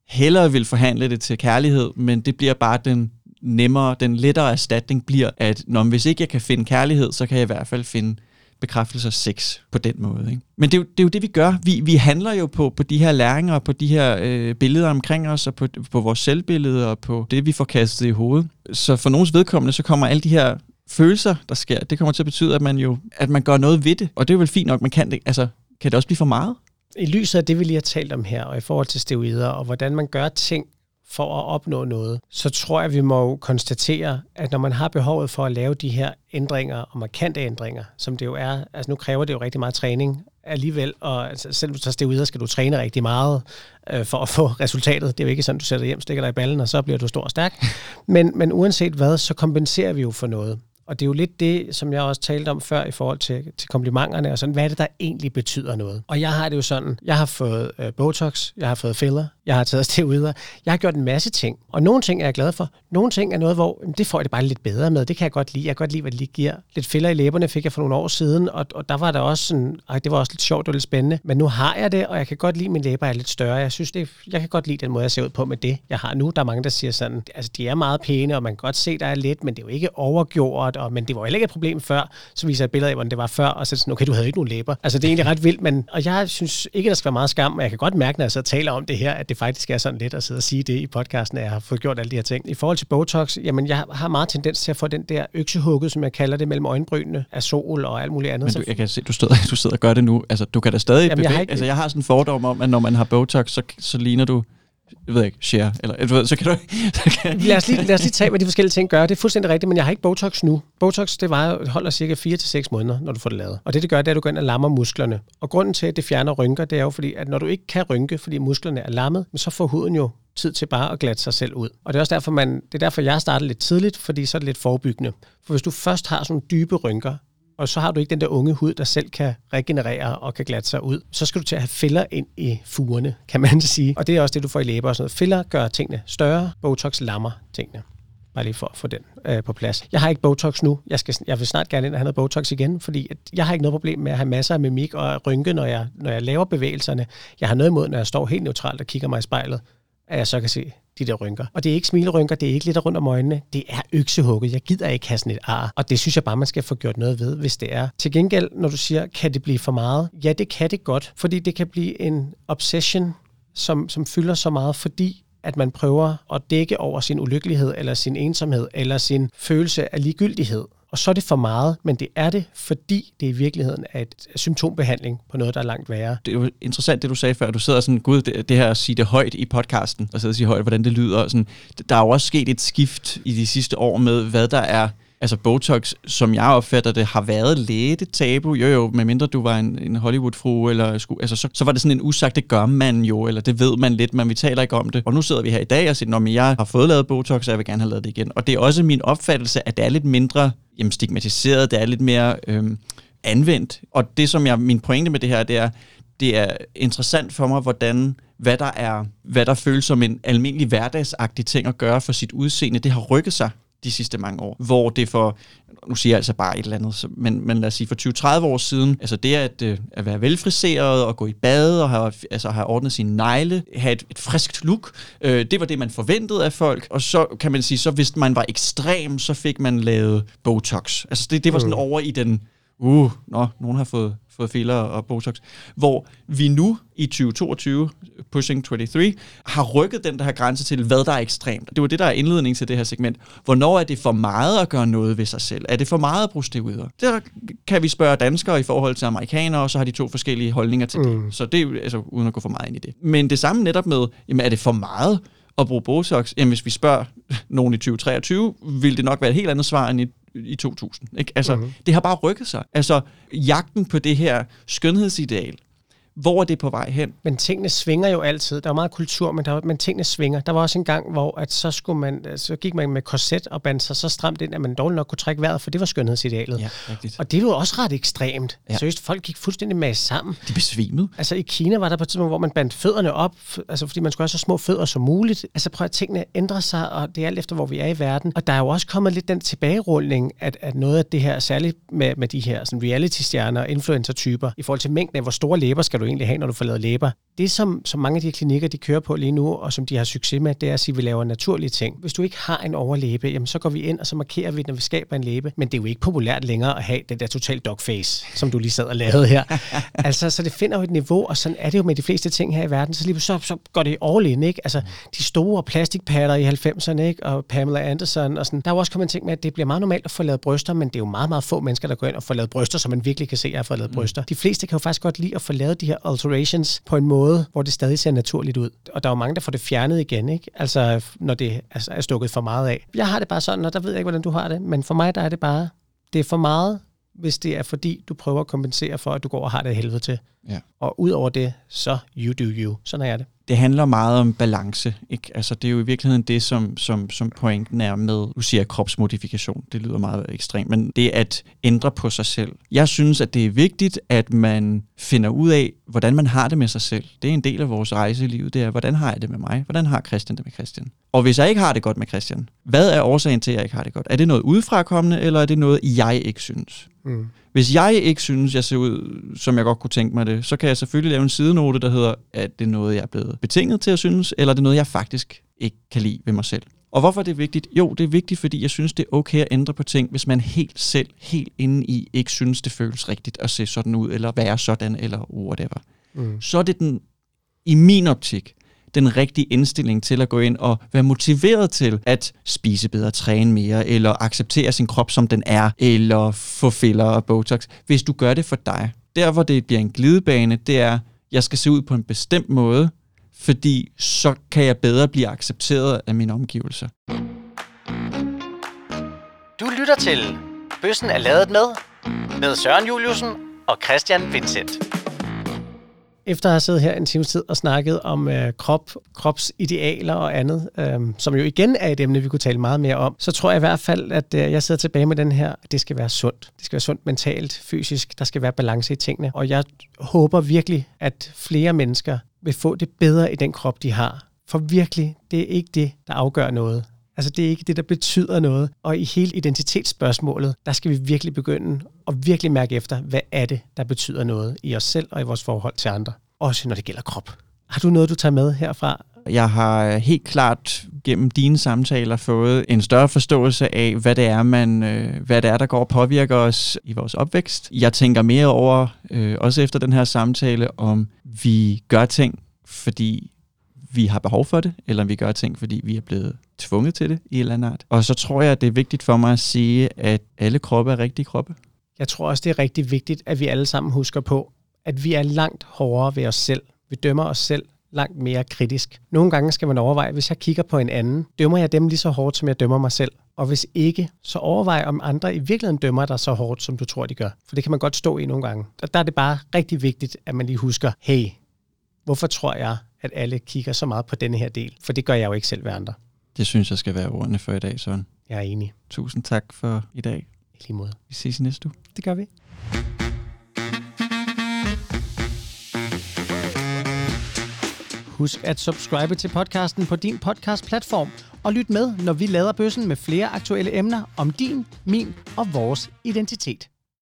hellere vil forhandle det til kærlighed, men det bliver bare den nemmere, den lettere erstatning bliver, at når, hvis ikke jeg kan finde kærlighed, så kan jeg i hvert fald finde bekræftelse af sex på den måde. Ikke? Men det er, jo, det er jo det, vi gør. Vi, vi handler jo på, på de her læringer, og på de her øh, billeder omkring os, og på, på vores selvbillede, og på det, vi får kastet i hovedet. Så for nogens vedkommende, så kommer alle de her følelser, der sker, det kommer til at betyde, at man jo at man gør noget ved det. Og det er vel fint nok, man kan det. Altså, kan det også blive for meget? I lyset af det, vi lige har talt om her, og i forhold til steroider, og hvordan man gør ting for at opnå noget, så tror jeg, vi må konstatere, at når man har behovet for at lave de her ændringer og markante ændringer, som det jo er, altså nu kræver det jo rigtig meget træning alligevel, og altså, selv hvis du tager steroider, skal du træne rigtig meget øh, for at få resultatet. Det er jo ikke sådan, du sætter hjem, stikker dig i ballen, og så bliver du stor og stærk. Men, men uanset hvad, så kompenserer vi jo for noget. Og det er jo lidt det, som jeg også talte om før i forhold til, til komplimenterne, og sådan, hvad er det, der egentlig betyder noget? Og jeg har det jo sådan, jeg har fået øh, Botox, jeg har fået filler, jeg har taget steroider, jeg har gjort en masse ting. Og nogle ting er jeg glad for, nogle ting er noget, hvor jamen, det får jeg det bare lidt bedre med, det kan jeg godt lide, jeg kan godt lide, hvad det lige giver. Lidt fælder i læberne fik jeg for nogle år siden, og, og der var der også sådan, ej, det var også lidt sjovt og lidt spændende, men nu har jeg det, og jeg kan godt lide, at mine læber er lidt større. Jeg synes, det, jeg kan godt lide den måde, jeg ser ud på med det, jeg har nu. Der er mange, der siger sådan, altså de er meget pæne, og man kan godt se, der er lidt, men det er jo ikke overgjort, og, men det var heller ikke et problem før. Så viser jeg billeder af, hvordan det var før, og så er det sådan, okay, du havde ikke nogen læber. Altså det er egentlig ret vildt, men, og jeg synes ikke, der skal være meget skam, men jeg kan godt mærke, når jeg så taler om det her, at det faktisk er sådan lidt at sidde og sige det i podcasten, at jeg har fået gjort alle de her ting. I forhold til Botox, jamen jeg har meget tendens til at få den der øksehugget, som jeg kalder det, mellem øjenbrynene af sol og alt muligt andet. Men du, jeg kan se, du sidder, du sidder og gør det nu. Altså, du kan da stadig jamen, bevæge. Jeg ikke... Altså, jeg har sådan en fordom om, at når man har Botox, så, så ligner du jeg ved ikke, share, eller du ved, så kan du... Så kan... lad, os lige, lad os lige tage, hvad de forskellige ting gør. Det er fuldstændig rigtigt, men jeg har ikke Botox nu. Botox, det var, holder cirka 4-6 måneder, når du får det lavet. Og det, det gør, det er, at du går ind og lammer musklerne. Og grunden til, at det fjerner rynker, det er jo fordi, at når du ikke kan rynke, fordi musklerne er lammet, så får huden jo tid til bare at glatte sig selv ud. Og det er også derfor, man, det er derfor, jeg startede lidt tidligt, fordi så er det lidt forebyggende. For hvis du først har sådan dybe rynker, og så har du ikke den der unge hud, der selv kan regenerere og kan glatte sig ud. Så skal du til at have filler ind i fugerne, kan man sige. Og det er også det, du får i læber og sådan noget. Filler gør tingene større, Botox lammer tingene. Bare lige for at få den øh, på plads. Jeg har ikke Botox nu. Jeg, skal, jeg vil snart gerne ind og have noget Botox igen, fordi at jeg har ikke noget problem med at have masser af mimik og rynke, når jeg, når jeg laver bevægelserne. Jeg har noget imod, når jeg står helt neutralt og kigger mig i spejlet, at jeg så kan se, de der rynker. Og det er ikke smilerynker, det er ikke lidt rundt om øjnene, det er øksehugget. Jeg gider ikke have sådan et ar. Og det synes jeg bare, man skal få gjort noget ved, hvis det er. Til gengæld, når du siger, kan det blive for meget? Ja, det kan det godt, fordi det kan blive en obsession, som, som fylder så meget, fordi at man prøver at dække over sin ulykkelighed, eller sin ensomhed, eller sin følelse af ligegyldighed og så er det for meget, men det er det, fordi det i virkeligheden er et symptombehandling på noget, der er langt værre. Det er jo interessant, det du sagde før. Du sidder sådan, gud, det, det her at sige det højt i podcasten, og sidder og sige højt, hvordan det lyder. Sådan, der er jo også sket et skift i de sidste år med, hvad der er altså Botox, som jeg opfatter det, har været lidt et tabu. Jo jo, medmindre du var en, en Hollywood-frue, eller sku, altså, så, så var det sådan en usagt, det gør man jo, eller det ved man lidt, men vi taler ikke om det. Og nu sidder vi her i dag og siger, at jeg har fået lavet Botox, og jeg vil gerne have lavet det igen. Og det er også min opfattelse, at det er lidt mindre jamen, stigmatiseret, det er lidt mere øh, anvendt. Og det, som jeg, min pointe med det her, det er, det er interessant for mig, hvordan hvad der er, hvad der føles som en almindelig hverdagsagtig ting at gøre for sit udseende, det har rykket sig de sidste mange år. Hvor det for, nu siger jeg altså bare et eller andet, men, men lad os sige for 20-30 år siden, altså det at, øh, at være velfriseret og gå i bad og have, altså have ordnet sine negle, have et, et friskt look, øh, det var det, man forventede af folk. Og så kan man sige, så hvis man var ekstrem, så fik man lavet Botox. Altså det, det var sådan mm. over i den uh, nå, nogen har fået, fået filler og Botox. Hvor vi nu i 2022, Pushing 23, har rykket den der her grænse til, hvad der er ekstremt. Det var det, der er indledning til det her segment. Hvornår er det for meget at gøre noget ved sig selv? Er det for meget at bruge steroider? Der kan vi spørge danskere i forhold til amerikanere, og så har de to forskellige holdninger til mm. det. Så det er altså uden at gå for meget ind i det. Men det samme netop med, jamen er det for meget at bruge Botox? Jamen hvis vi spørger nogen i 2023, vil det nok være et helt andet svar end i i 2000. Ikke? Altså, mm-hmm. Det har bare rykket sig. Altså, jagten på det her skønhedsideal, hvor er det på vej hen? Men tingene svinger jo altid. Der er meget kultur, men, der, men tingene svinger. Der var også en gang, hvor at så, skulle man, så gik man med korset og bandt sig så stramt ind, at man dårligt nok kunne trække vejret, for det var skønhedsidealet. Ja, rigtigt. Og det var også ret ekstremt. Ja. Seriøst, folk gik fuldstændig med sammen. De besvimede. Altså i Kina var der på et tidspunkt, hvor man bandt fødderne op, altså fordi man skulle have så små fødder som muligt. Altså prøv at tingene ændrer sig, og det er alt efter, hvor vi er i verden. Og der er jo også kommet lidt den tilbagerulning, at, at noget af det her, særligt med, med de her reality-stjerner og influencer-typer, i forhold til mængden af, hvor store læber skal du egentlig have, når du får lavet læber. Det, som, som mange af de klinikker, de kører på lige nu, og som de har succes med, det er at sige, at vi laver naturlige ting. Hvis du ikke har en overlæbe, jamen, så går vi ind, og så markerer vi, når vi skaber en læbe. Men det er jo ikke populært længere at have det der total dogface, som du lige sad og lavede her. altså, så det finder jo et niveau, og sådan er det jo med de fleste ting her i verden. Så lige så, så går det all in, ikke? Altså, de store plastikpatter i 90'erne, ikke? Og Pamela Anderson og sådan. Der er jo også kommet en ting med, at det bliver meget normalt at få lavet bryster, men det er jo meget, meget få mennesker, der går ind og får lavet bryster, så man virkelig kan se, at jeg har fået lavet mm. bryster. De fleste kan jo faktisk godt lide at få lavet de her alterations på en måde, hvor det stadig ser naturligt ud. Og der er jo mange, der får det fjernet igen, ikke? Altså, når det er stukket for meget af. Jeg har det bare sådan, og der ved jeg ikke, hvordan du har det, men for mig der er det bare, det er for meget, hvis det er fordi, du prøver at kompensere for, at du går og har det helvede til. Ja. Og ud over det, så you do you. Sådan er det det handler meget om balance. Ikke? Altså, det er jo i virkeligheden det, som, som, som pointen er med, du siger kropsmodifikation, det lyder meget ekstremt, men det at ændre på sig selv. Jeg synes, at det er vigtigt, at man finder ud af, hvordan man har det med sig selv. Det er en del af vores rejse i livet, det er, hvordan har jeg det med mig? Hvordan har Christian det med Christian? Og hvis jeg ikke har det godt med Christian, hvad er årsagen til, at jeg ikke har det godt? Er det noget udefrakommende, eller er det noget, jeg ikke synes? Mm. Hvis jeg ikke synes, jeg ser ud, som jeg godt kunne tænke mig det, så kan jeg selvfølgelig lave en sidenote, der hedder, at det er noget, jeg er blevet betinget til at synes, eller det er noget, jeg faktisk ikke kan lide ved mig selv. Og hvorfor er det vigtigt? Jo, det er vigtigt, fordi jeg synes, det er okay at ændre på ting, hvis man helt selv, helt inde i, ikke synes, det føles rigtigt at se sådan ud, eller være sådan, eller whatever. Mm. Så er det den, i min optik, den rigtige indstilling til at gå ind og være motiveret til at spise bedre, træne mere, eller acceptere sin krop, som den er, eller få filler og botox, hvis du gør det for dig. Der, hvor det bliver en glidebane, det er, jeg skal se ud på en bestemt måde, fordi så kan jeg bedre blive accepteret af mine omgivelser. Du lytter til Bøssen er lavet med, med Søren Juliusen og Christian Vincent efter at have siddet her en times tid og snakket om øh, krop, kropsidealer og andet, øh, som jo igen er et emne, vi kunne tale meget mere om, så tror jeg i hvert fald, at øh, jeg sidder tilbage med den her, at det skal være sundt. Det skal være sundt mentalt, fysisk, der skal være balance i tingene. Og jeg håber virkelig, at flere mennesker vil få det bedre i den krop, de har. For virkelig, det er ikke det, der afgør noget. Altså det er ikke det, der betyder noget. Og i hele identitetsspørgsmålet, der skal vi virkelig begynde at virkelig mærke efter, hvad er det, der betyder noget i os selv og i vores forhold til andre. Også når det gælder krop. Har du noget, du tager med herfra? Jeg har øh, helt klart gennem dine samtaler fået en større forståelse af, hvad det er, man, øh, hvad det er der går og påvirker os i vores opvækst. Jeg tænker mere over, øh, også efter den her samtale, om vi gør ting, fordi vi har behov for det, eller vi gør ting, fordi vi er blevet tvunget til det i en eller anden art. Og så tror jeg, at det er vigtigt for mig at sige, at alle kroppe er rigtige kroppe. Jeg tror også, det er rigtig vigtigt, at vi alle sammen husker på, at vi er langt hårdere ved os selv. Vi dømmer os selv langt mere kritisk. Nogle gange skal man overveje, hvis jeg kigger på en anden, dømmer jeg dem lige så hårdt, som jeg dømmer mig selv? Og hvis ikke, så overvej, om andre i virkeligheden dømmer dig så hårdt, som du tror, de gør. For det kan man godt stå i nogle gange. Og der er det bare rigtig vigtigt, at man lige husker, hey, hvorfor tror jeg, at alle kigger så meget på denne her del? For det gør jeg jo ikke selv ved andre. Det synes jeg skal være ordene for i dag, Søren. Jeg er enig. Tusind tak for i dag. I lige måde. Vi ses næste uge. Det gør vi. Husk at subscribe til podcasten på din podcast-platform, og lyt med, når vi lader bøssen med flere aktuelle emner om din, min og vores identitet.